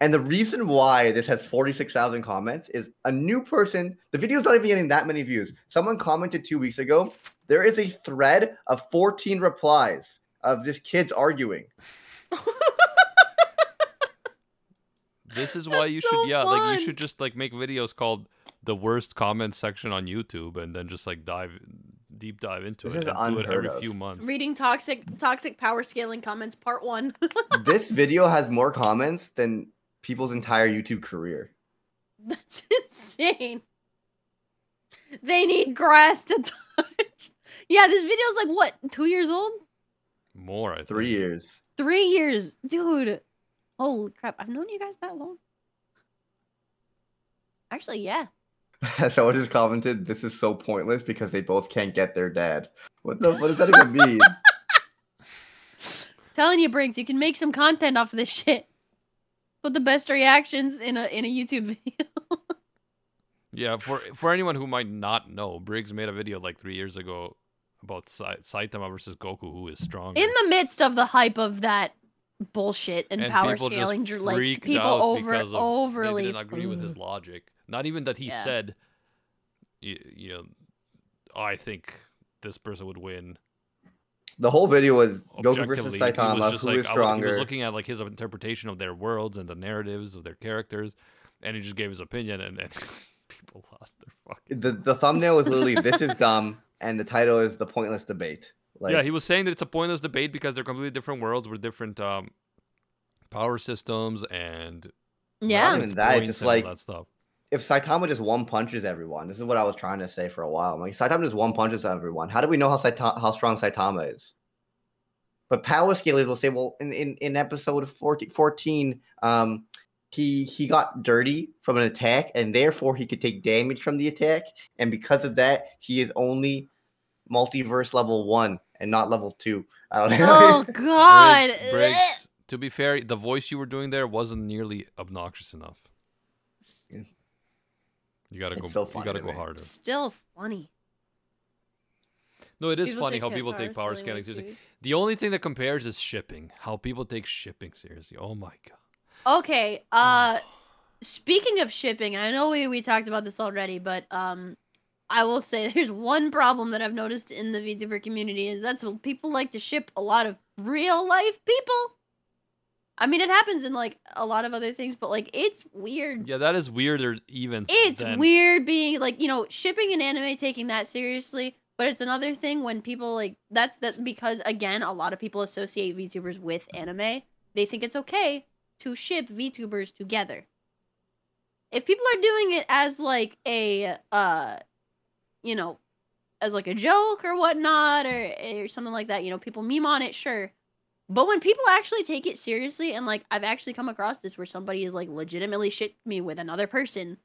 S4: And the reason why this has 46,000 comments is a new person, the video's not even getting that many views. Someone commented two weeks ago. There is a thread of 14 replies of just kids arguing.
S2: This is why you
S3: so
S2: should, yeah, like you should just like make videos called the worst comment section on YouTube, and then just like dive deep dive into
S4: This
S2: it
S4: is
S2: and do it every
S4: of.
S2: few months.
S3: Reading toxic toxic power scaling comments part one.
S4: this video has more comments than people's entire YouTube career.
S3: That's insane. They need grass to touch. Yeah, this video's like what, two years old?
S2: More, I think.
S4: Three years.
S3: Three years, dude. Holy crap! I've known you guys that long. Actually, yeah.
S4: Someone just commented, "This is so pointless because they both can't get their dad." What the? What does that even mean?
S3: Telling you, Briggs, you can make some content off of this shit. Put the best reactions in a in a YouTube video.
S2: Yeah, for for anyone who might not know, Briggs made a video like three years ago about Sai- Saitama versus Goku, who is stronger.
S3: in the midst of the hype of that bullshit and,
S2: and
S3: power
S2: people just
S3: scaling, dr- like people
S2: out
S3: over
S2: because of,
S3: overly
S2: they didn't agree with his logic. Not even that he
S3: Yeah.
S2: said, you, you know, I think this person would win.
S4: The whole video was Goku
S2: Objectively,
S4: versus
S2: he was
S4: Saitama, who
S2: like,
S4: is
S2: I He was looking at like his interpretation of their worlds and the narratives of their characters, and he just gave his opinion, and, and people lost their fucking.
S4: the the thumbnail is literally "This is dumb," and the title is "The Pointless Debate." Like,
S2: yeah, he was saying that it's a pointless debate because they're completely different worlds with different um, power systems and
S3: Yeah.
S4: Not even that, it's
S2: points
S4: just
S2: and all
S4: like-
S2: that stuff.
S4: if Saitama just one punches everyone, this is what I was trying to say for a while. I'm like, Saitama just one punches everyone. How do we know how Saita- how strong Saitama is? But power scalers will say, well, in, in, in episode 14, 14 um, he he got dirty from an attack, and therefore he could take damage from the attack, and because of that, he is only multiverse level one and not level two. I don't know.
S3: Oh God.
S2: Briggs, Briggs, to be fair, the voice you were doing there wasn't nearly obnoxious enough. You gotta
S4: It's
S2: go.
S4: so
S2: you gotta go
S4: me.
S2: harder.
S3: Still funny.
S2: No, it is
S3: People
S2: funny how people take power
S3: scaling
S2: seriously.
S3: too-
S2: The only thing that compares is shipping. How people take shipping seriously. Oh my god.
S3: Okay. Uh, speaking of shipping, I know we we talked about this already, but um, I will say there's one problem that I've noticed in the VTuber community is that's people like to ship a lot of real life people. I mean, it happens in like a lot of other things, but like it's weird.
S2: Yeah, that is weirder. Even
S3: It's
S2: than-
S3: weird being like you know shipping an anime taking that seriously, but it's another thing when people like that's that because again a lot of people associate VTubers with anime. They think it's okay to ship VTubers together. If people are doing it as like a uh, you know, as like a joke or whatnot or or something like that, you know, people meme on it, sure. But when people actually take it seriously, and like I've actually come across this where somebody is like legitimately shit me with another person,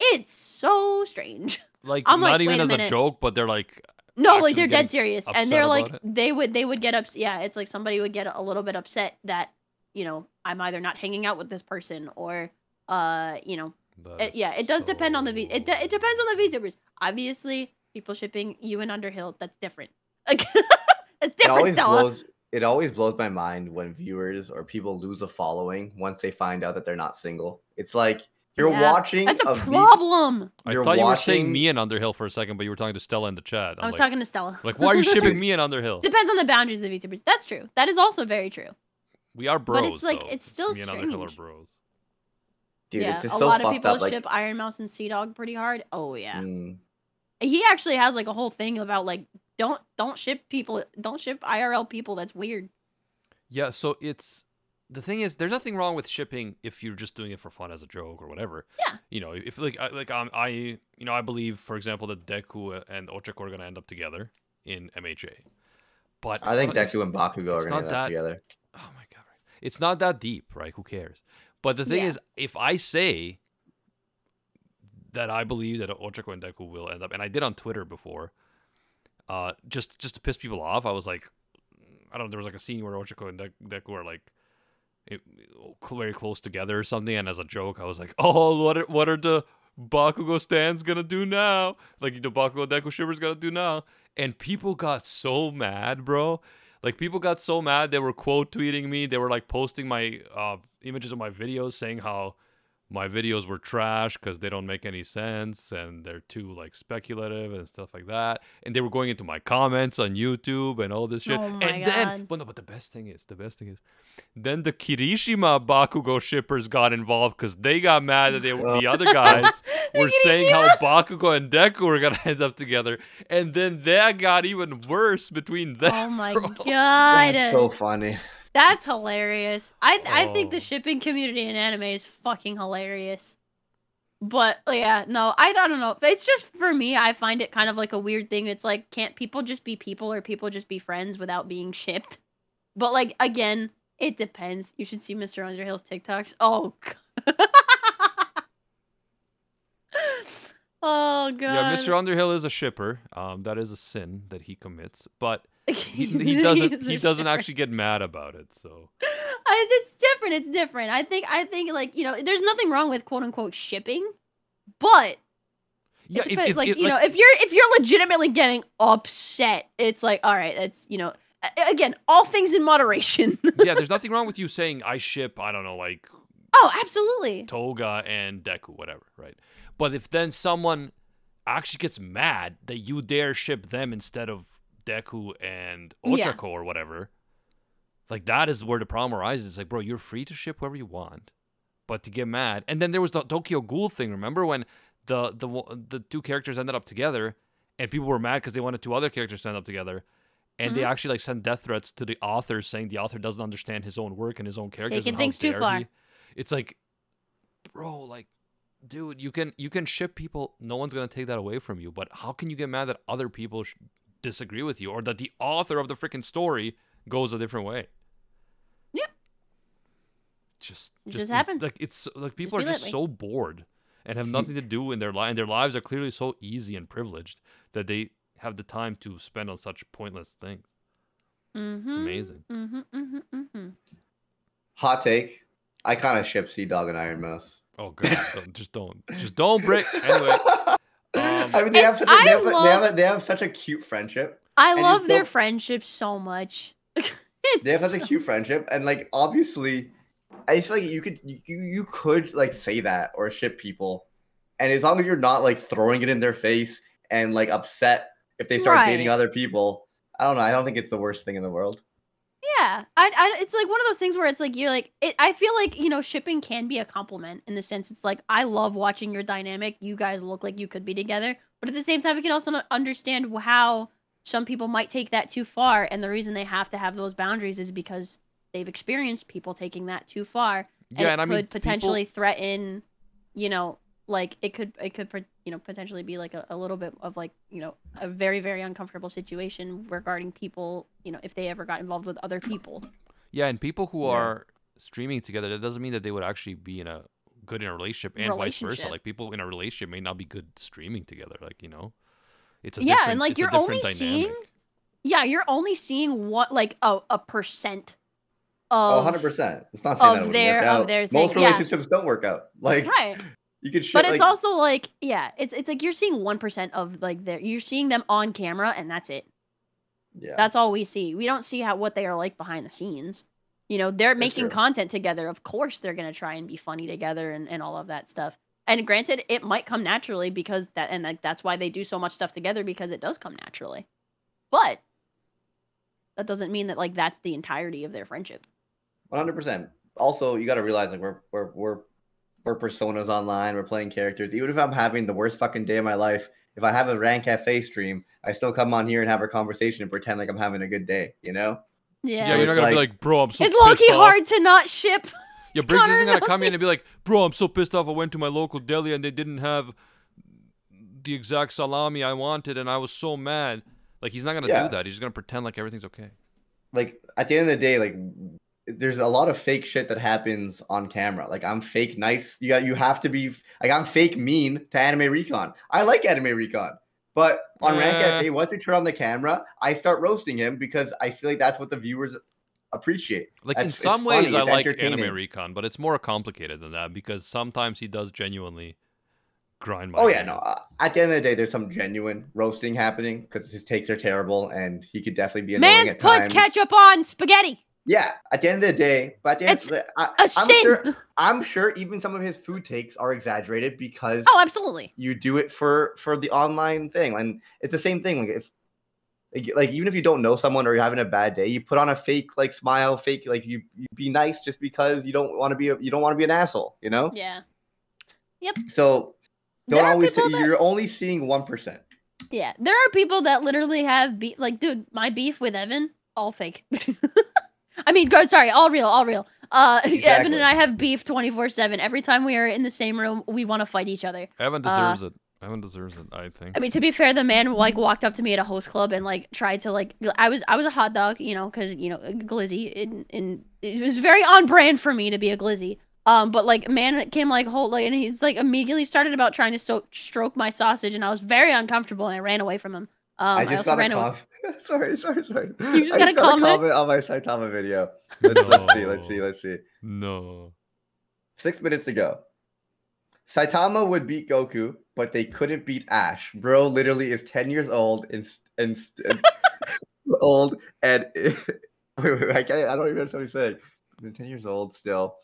S3: it's so strange.
S2: like
S3: I'm
S2: not
S3: like,
S2: even
S3: wait a
S2: as a joke, but they're like
S3: No, like they're dead serious, and they're like
S2: it?
S3: they would they would get ups. Yeah, it's like somebody would get a little bit upset that you know I'm either not hanging out with this person or uh you know it,
S2: is
S3: yeah it does depend on the v it, de- it depends on the VTubers. Obviously, people shipping you and Underhill that's different. Like it's
S4: it
S3: different,
S4: always
S3: Stella.
S4: blows it always blows my mind when viewers or people lose a following once they find out that they're not single. It's like you're
S3: Yeah,
S4: watching
S3: That's a problem.
S2: I
S4: you're
S2: thought you were saying me and Underhill for a second, but you were talking to Stella in the chat. I'm
S3: I was
S2: like,
S3: talking to Stella.
S2: like, why are you shipping me and Underhill?
S3: Depends on the boundaries of the VTubers. That's true. That is also very true.
S2: We are bros.
S3: But it's like-
S2: though.
S3: it's still
S2: me and Underhill are
S3: strange.
S2: bros.
S4: Dude,
S3: yeah,
S4: it's just
S3: a
S4: so
S3: lot of people
S4: up. Like,
S3: ship Ironmouse and CDawg pretty hard. Oh yeah.
S4: mm,
S3: He actually has like a whole thing about like don't don't ship people don't ship IRL people. That's weird.
S2: Yeah, so it's the thing is, there's nothing wrong with shipping if you're just doing it for fun as a joke or whatever.
S3: Yeah.
S2: You know, if like I, like um, I you know I believe, for example, that Deku and Ochako are gonna end up together in MHA. But
S4: I think
S2: not-
S4: Deku and Bakugo are
S2: not
S4: gonna end
S2: that-
S4: up together.
S2: Oh my god, right. It's not that deep, right? Who cares? But the thing
S3: Yeah.
S2: is, if I say that I believe that Ochako and Deku will end up, and I did on Twitter before, uh, just just to piss people off, I was like, I don't know, there was like a scene where Ochako and Dek- Deku are like it, very close together or something, and as a joke, I was like, oh, what are, what are the Bakugo stands gonna do now? Like the Bakugo Deku shivers gonna do now? And people got so mad, bro. Like people got so mad they were quote tweeting me. They were like posting my uh, images of my videos saying how my videos were trash because they don't make any sense and they're too like speculative and stuff like that. And they were going into my comments on YouTube and all this shit.
S3: Oh my
S2: and then,
S3: God.
S2: but no, but the best thing is, the best thing is, then the Kirishima Bakugo shippers got involved because they got mad that they were the other guys were saying how Bakugo and Deku were gonna end up together, and then that got even worse between them.
S3: Oh my
S2: bro.
S3: god.
S4: That's so funny.
S3: That's hilarious. I I think
S2: Oh.
S3: the shipping community in anime is fucking hilarious. But yeah, no, I, I don't know. It's just for me, I find it kind of like a weird thing. It's like, can't people just be people or people just be friends without being shipped? But like again, it depends. You should see Mr. Underhill's TikToks. Oh, God. oh god.
S2: Yeah, Mr. Underhill is a shipper. Um, that is a sin that he commits, but he, he doesn't. He doesn't actually get mad about it. So
S3: I, it's different. It's different. I think. I think like you know, there's nothing wrong with quote unquote shipping, but
S2: yeah,
S3: it
S2: if,
S3: depends,
S2: if,
S3: like
S2: if-
S3: you know, if you're if you're legitimately getting upset, it's like all right, that's you know, again, all things in moderation.
S2: yeah, there's nothing wrong with you saying I ship. I don't know, like
S3: oh, absolutely.
S2: Toga and Deku, whatever, right? But if then someone actually gets mad that you dare ship them instead of Deku and
S3: Yeah.
S2: Ochako or whatever, like that is where the problem arises. It's like, bro, you're free to ship whoever you want, but to get mad. And then there was the Tokyo Ghoul thing. Remember when the the the two characters ended up together, and people were mad because they wanted two other characters to end up together. And they
S3: Mhm.
S2: actually like sent death threats to the author, saying the author doesn't understand his own work and his own characters.
S3: Taking things too far.
S2: he. It's like, bro, like dude, you can you can ship people. No one's gonna take that away from you. But how can you get mad that other people sh- disagree with you, or that the author of the freaking story goes a different way?
S3: Yep.
S2: Just,
S3: It
S2: just
S3: just happens.
S2: Like it's like people
S3: be
S2: are just
S3: lately.
S2: so bored and have nothing to do in their life. And their lives are clearly so easy and privileged that they have the time to spend on such pointless things.
S3: Mm-hmm.
S2: It's amazing.
S3: Mm-hmm, mm-hmm, mm-hmm.
S4: Hot take. I kind of ship CDawg and Ironmouse.
S2: Oh god, don't, just don't, just don't break. Anyway,
S4: I mean, they have, such a, they, have, a- they, have a, they have such a cute friendship.
S3: I love their friendship so much.
S4: They have such a cute friendship, and like obviously, I feel like you could you, you could like say that or ship people, and as long as you're not like throwing it in their face and like upset if they start dating other people, I don't know. I don't think it's the worst thing in the world.
S3: Yeah, I, I, it's like one of those things where it's like you're like, it, I feel like you know, shipping can be a compliment in the sense it's like I love watching your dynamic. You guys look like you could be together, but at the same time, we can also understand how some people might take that too far, and the reason they have to have those boundaries is because they've experienced people taking that too far, and
S2: yeah,
S3: it
S2: and I
S3: could
S2: mean, people-
S3: potentially threaten, you know, like it could, it could, you know, potentially be like a, a little bit of like, you know, a very, very uncomfortable situation regarding people, you know, if they ever got involved with other people.
S2: Yeah, and people who
S4: Yeah.
S2: are streaming together, that doesn't mean that they would actually be in a good in a relationship and vice versa. Like people in a relationship may not be good streaming together. Like you know, it's a
S3: Yeah, and, like, you're
S2: different
S3: only seeing. Yeah, you're only seeing what like a, a percent
S4: Oh,
S3: of
S4: 100 percent. It's not saying
S3: of
S4: that it would
S3: their-
S4: work
S3: of
S4: out.
S3: their
S4: Most
S3: thing, yeah.
S4: relationships don't work out. Like
S3: right.
S4: You could.
S3: But it's
S4: like,
S3: also like yeah, it's it's like you're seeing one percent of like their you're seeing them on camera and that's it.
S4: yeah.
S3: That's all we see. We don't see how what they are like behind the scenes. You know, they're making content together. Of course they're gonna try and be funny together and, and all of that stuff. And granted, it might come naturally because that and like that's why they do so much stuff together because it does come naturally. But that doesn't mean that like that's the entirety of their friendship.
S4: One hundred percent. Also, you got to realize like we're we're we're we're personas online. We're playing characters. Even if I'm having the worst fucking day of my life, if I have a Rank Cafe stream, I still come on here and have a conversation and pretend like I'm having a good day. You know?
S3: Yeah.
S2: Yeah, you're not gonna be
S4: like-
S2: like, bro, I'm so
S3: it's low key
S2: off."
S3: hard to not ship.
S2: Yeah, Briggs
S3: Connor
S2: isn't gonna come
S3: Nelson.
S2: in and be like, bro, I'm so pissed off. I went to my local deli and they didn't have the exact salami I wanted, and I was so mad. Like he's not gonna
S4: Yeah.
S2: do that. He's just gonna pretend like everything's okay.
S4: Like at the end of the day, like there's a lot of fake shit that happens on camera. Like I'm fake nice. You got you have to be like I'm fake mean to Anime Recon. I like Anime Recon. But on Rand
S2: Eh.
S4: Cafe, once we turn on the camera, I start roasting him because I feel like that's what the viewers appreciate.
S2: Like in
S4: That's- it's
S2: some ways,
S4: funny,
S2: I like Anime. Recon, but it's more complicated than that because sometimes he does genuinely grind my.
S4: Oh yeah,
S2: gears.
S4: no. uh, At the end of the day, there's some genuine roasting happening because his takes are terrible, and he could definitely be annoying
S3: Man's
S4: at
S3: puts
S4: times.
S3: ketchup on spaghetti.
S4: Yeah, at the end of the day, but at the end,
S3: It's
S4: I,
S3: A
S4: I'm
S3: sin.
S4: sure I'm sure even some of his food takes are exaggerated because
S3: Oh, absolutely.
S4: you do it for for the online thing, and it's the same thing. Like if like, like even if you don't know someone or you're having a bad day, you put on a fake like smile, fake like you you be nice just because you don't want to be a, you don't want to be an asshole, you know.
S3: Yeah.
S4: Yep.
S3: So
S4: don't always.
S3: people that-
S4: you're only seeing one percent.
S3: Yeah. There are people that literally have beef. Like, dude, my beef with Evan, all fake. I mean, go sorry, all real, all real. Uh, Evan and I have beef twenty four seven. Every time we are in the same room, we want to fight each other.
S2: Evan
S3: Uh,
S2: deserves it. Evan deserves it. I think.
S3: I mean, to be fair, the man like walked up to me at a host club and like tried to like I was I was a hot dog, you know, because you know glizzy and and it was very on brand for me to be a glizzy. Um, but like man came like whole like and he's like immediately started about trying to sto- stroke my sausage and I was very uncomfortable and I ran away from him. Um,
S4: I
S3: I,
S4: just
S3: also
S4: got a
S3: ran away.
S4: comment. sorry, sorry, sorry.
S3: You just
S4: I
S3: got a comment?
S4: on my Saitama video. Let's, let's see. Let's see. Let's see.
S2: no.
S4: Six minutes ago, Saitama would beat Goku, but they couldn't beat Ash. Bro, literally is ten years old and st- and, st- and old and wait, wait, wait, I can't. I don't even know what he's saying. Been ten years old still,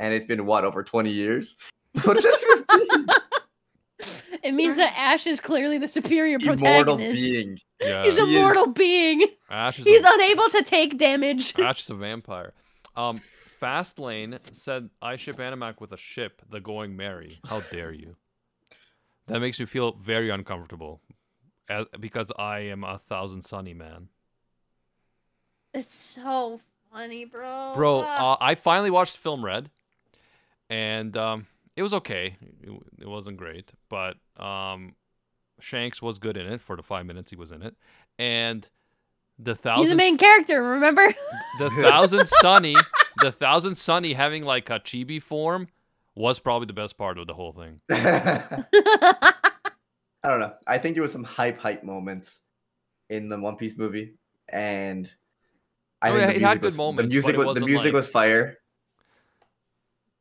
S4: and it's been what over twenty years. What does that even mean?
S3: It means that Ash is clearly the superior
S4: Immortal
S3: protagonist.
S4: being.
S2: Yeah.
S3: He's a
S4: He is-
S3: mortal being.
S2: Ash is
S3: He's
S2: a,
S3: unable to take damage.
S2: Ash is a vampire. Um, Fastlane said I ship Animac with a ship, the Going Merry. How dare you? That makes me feel very uncomfortable, as, because I am a thousand sunny man.
S3: It's so funny, bro.
S2: Bro, uh, I finally watched Film Red, and um, it was okay. It, it wasn't great, but um, Shanks was good in it for the five minutes he was in it, and the thousand
S3: He's the main character, remember?
S2: the thousand sunny, the thousand sunny having like a chibi form was probably the best part of the whole thing.
S4: I don't know. I think there was some hype, hype moments in the One Piece movie, and I
S2: Oh,
S4: think
S2: yeah,
S4: the
S2: it had
S4: music
S2: good
S4: was,
S2: moments,
S4: The
S2: but
S4: music
S2: it
S4: was the music
S2: like-
S4: was fire.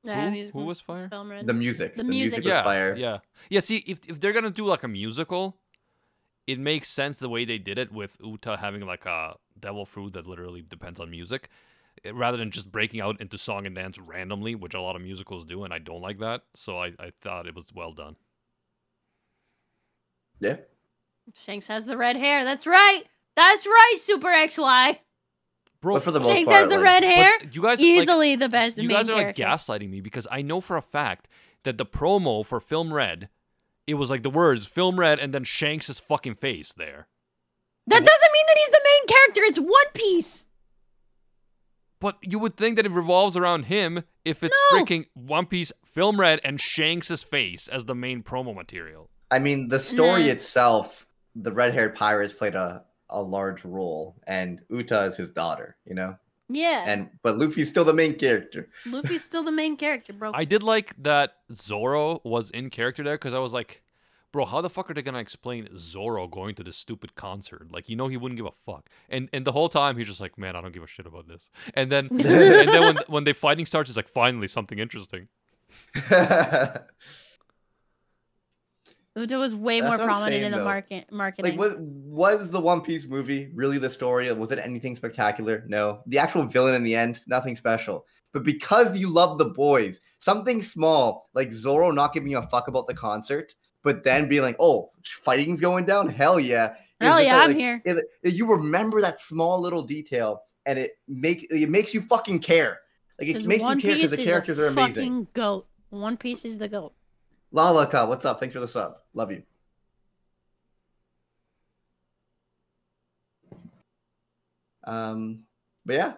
S3: Yeah,
S2: Who- who was fire?
S3: film.
S4: The music,
S3: The
S4: the,
S3: music.
S4: music,
S3: It
S4: was
S2: yeah,
S4: fire.
S2: yeah, yeah. See, if if they're gonna do like a musical, it makes sense the way they did it with Uta having like a devil fruit that literally depends on music, eh, rather than just breaking out into song and dance randomly, which a lot of musicals do, and I don't like that. So I I thought it was well done.
S4: yeah.
S3: Shanks has the red hair. That's right. That's right, Super XY.
S2: Bro,
S4: But for the most
S3: Shanks
S4: part,
S3: has the
S4: like-
S3: red hair.
S2: But you guys like,
S3: Easily the best
S2: you
S3: main
S2: guys are like
S3: character.
S2: gaslighting me because I know for a fact that the promo for Film Red, it was like the words Film Red and then Shanks' fucking face there.
S3: That doesn't mean that he's the main character. It's One Piece.
S2: But you would think that it revolves around him if it's
S3: No.
S2: freaking One Piece Film Red and Shanks' face as the main promo material.
S4: I mean, the story
S3: Nah.
S4: itself, the red-haired pirates played a a large role, and Uta is his daughter. You know,
S3: Yeah.
S4: and but Luffy's still the main character.
S3: Luffy's still the main character, bro.
S2: I did like that Zoro was in character there because I was like, bro, how the fuck are they gonna explain Zoro going to this stupid concert? Like, you know, he wouldn't give a fuck. And and the whole time he's just like, man, I don't give a shit about this. And then and then when when the fighting starts, it's like finally something interesting.
S3: Uta was way
S4: That's
S3: more prominent
S4: saying,
S3: in the
S4: though.
S3: market marketing.
S4: like, was was the One Piece movie really the story? Was it anything spectacular? No. The actual villain in the end, nothing special. But because you love the boys, something small like Zoro not giving a fuck about the concert, but then being like, "Oh, fighting's going down, hell yeah!"
S3: Hell yeah, I'm here.
S4: it- it- you remember that small little detail, and it make it makes you fucking care. Like it makes
S3: One
S4: you care because the characters are amazing.
S3: Fucking goat. One Piece is the goat.
S4: Lalaka, what's up? Thanks for the sub. Love you. Um, but yeah,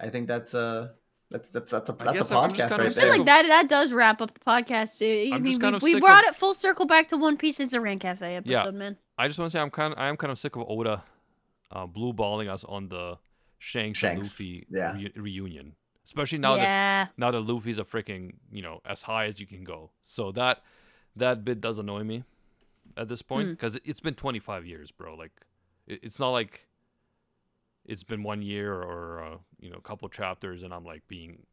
S4: I think that's uh that's that's that's a,
S2: I
S4: that's a
S2: guess I'm just
S4: podcast
S2: kinda
S4: right
S3: I feel like that that does wrap up the podcast. I
S2: I'm
S3: mean,
S2: just kind
S3: we,
S2: of
S3: we brought
S2: of-
S3: it full circle back to One Piece. It's a Rant Cafe episode,
S2: Yeah.
S3: man.
S2: I just want to say I'm kind of, I am kind of sick of Oda uh, blue balling us on the Shanks, and Luffy
S4: yeah.
S2: reu- reunion, especially now that now that Luffy's a freaking you know as high as you can go. So that that bit does annoy me at this point
S3: Mm.
S2: because it's been 25 years, bro. Like it, it's not like it's been one year or uh, you know a couple chapters and I'm like being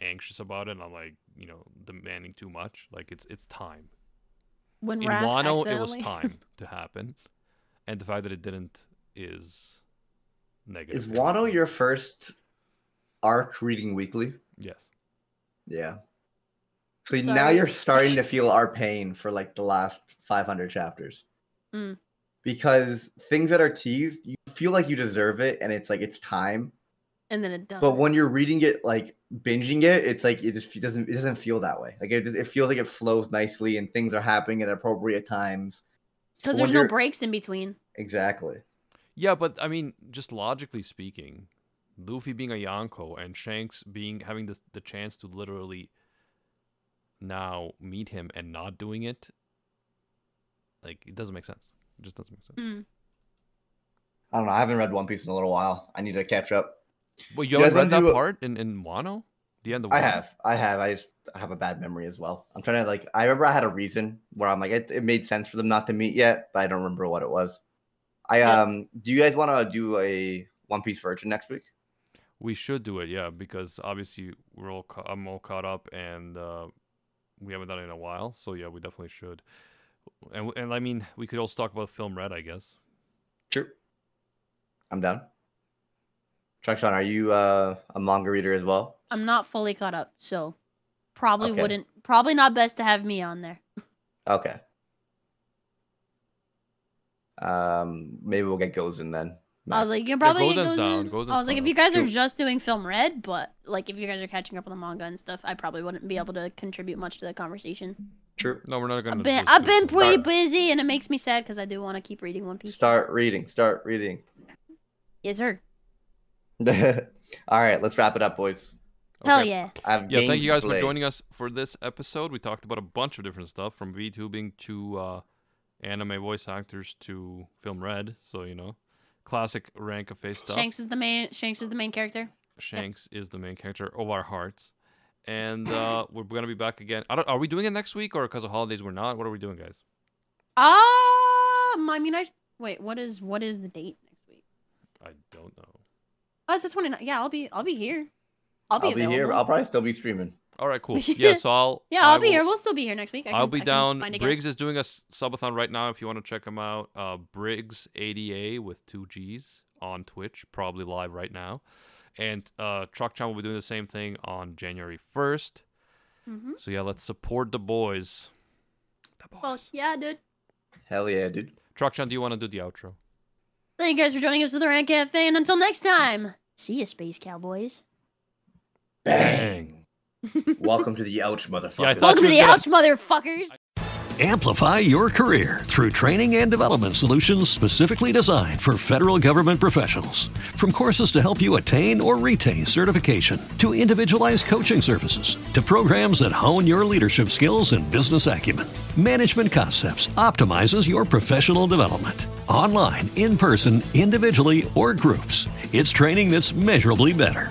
S2: anxious about it and I'm like you know demanding too much. Like it's it's time.
S3: When
S2: In
S3: Raph
S2: Wano, it was time to happen, and the fact that it didn't is negative.
S4: Is Wano your first arc reading weekly?
S2: Yes.
S4: Yeah. So now you're starting to feel our pain for like the last 500 chapters.
S3: Mm.
S4: Because things that are teased, you feel like you deserve it and it's like it's time.
S3: and then it does.
S4: But when you're reading it like binging it, it's like it just doesn't it doesn't feel that way. Like it, it feels like it flows nicely and things are happening at appropriate times.
S3: because there's no breaks in between.
S4: Exactly.
S2: Yeah, but I mean, just logically speaking, Luffy being a Yonko and Shanks being having the the chance to literally now meet him and not doing it, like it doesn't make sense. It just doesn't make sense.
S3: Mm.
S4: I don't know. I haven't read One Piece in a little while. I need to catch up.
S2: Well, you
S4: Yeah,
S2: haven't read that
S4: do
S2: part in in Wano, the end of
S4: I have. I have. I just have a bad memory as well. I'm trying to like I remember I had a reason where I'm like it, it made sense for them not to meet yet, but I don't remember what it was. I
S3: Yeah.
S4: um do you guys want to do a One Piece version next week?
S2: We should do it, yeah, because obviously we're all ca- I'm all caught up and uh, we haven't done it in a while. So yeah, we definitely should. And and I mean, we could also talk about film Red, I guess.
S4: Sure. I'm down. Truck-chan, are you uh, a manga reader as well?
S3: I'm not fully caught up, so probably
S4: Okay.
S3: wouldn't. Probably not best to have me on there.
S4: Okay. Um, maybe we'll get Gozen then.
S3: I was like, you can
S2: Yeah,
S3: probably get
S2: down,
S3: Gozen.
S2: Gozen's
S3: I was like, if you guys are
S4: Cool.
S3: just doing film red, but like if you guys are catching up on the manga and stuff, I probably wouldn't be able to contribute much to the conversation.
S4: True.
S2: No, we're not gonna.
S3: I've been I've been pretty
S2: Red.
S3: busy, and it makes me sad because I do want to keep reading One Piece.
S4: Start reading. Start reading.
S3: Yes, sir.
S4: All right, let's wrap it up, boys.
S3: Hell yeah.
S4: I have
S2: Yeah, thank you guys for joining us for this episode. We talked about a bunch of different stuff from VTubing to uh, anime voice actors to film red. So you know, classic Rank Cafe stuff.
S3: Shanks is the main. Shanks is the main character.
S2: Shanks is the main character of our hearts, and uh, we're gonna be back again. I don't, are we doing it next week or because of holidays we're not? What are we doing, guys?
S3: Um, I mean, I wait. What is what is the date next week?
S2: I don't know.
S3: Oh, it's the 29th. Yeah, I'll be I'll be here. I'll be
S4: I'll be here. I'll probably still be streaming.
S2: All right, cool. Yeah, so I'll
S3: Yeah, I'll
S2: I
S3: be
S2: will-
S3: here. We'll still be here next week. I
S2: I'll be
S3: I
S2: down. Briggs is doing a subathon right now. If you want to check him out, uh, Briggs ADA with two G's on Twitch, probably live right now. And uh, Truck-chan will be doing the same thing on January 1st.
S3: Mhm.
S2: So yeah, let's support the boys. The boys.
S3: Well, yeah, dude.
S4: Hell yeah, dude.
S2: Truck-chan, do you want to do the outro?
S3: Thank you guys for joining us at the Rank Cafe, and until next time, see you, Space Cowboys.
S4: Bang. Welcome to the ouch, motherfucker.
S2: Yeah,
S3: Welcome to the
S2: was
S3: Ouch, motherfuckers.
S5: Amplify your career through training and development solutions specifically designed for federal government professionals. From courses to help you attain or retain certification, to individualized coaching services, to programs that hone your leadership skills and business acumen, Management Concepts optimizes your professional development. Online, in person, individually, or groups, it's training that's measurably better.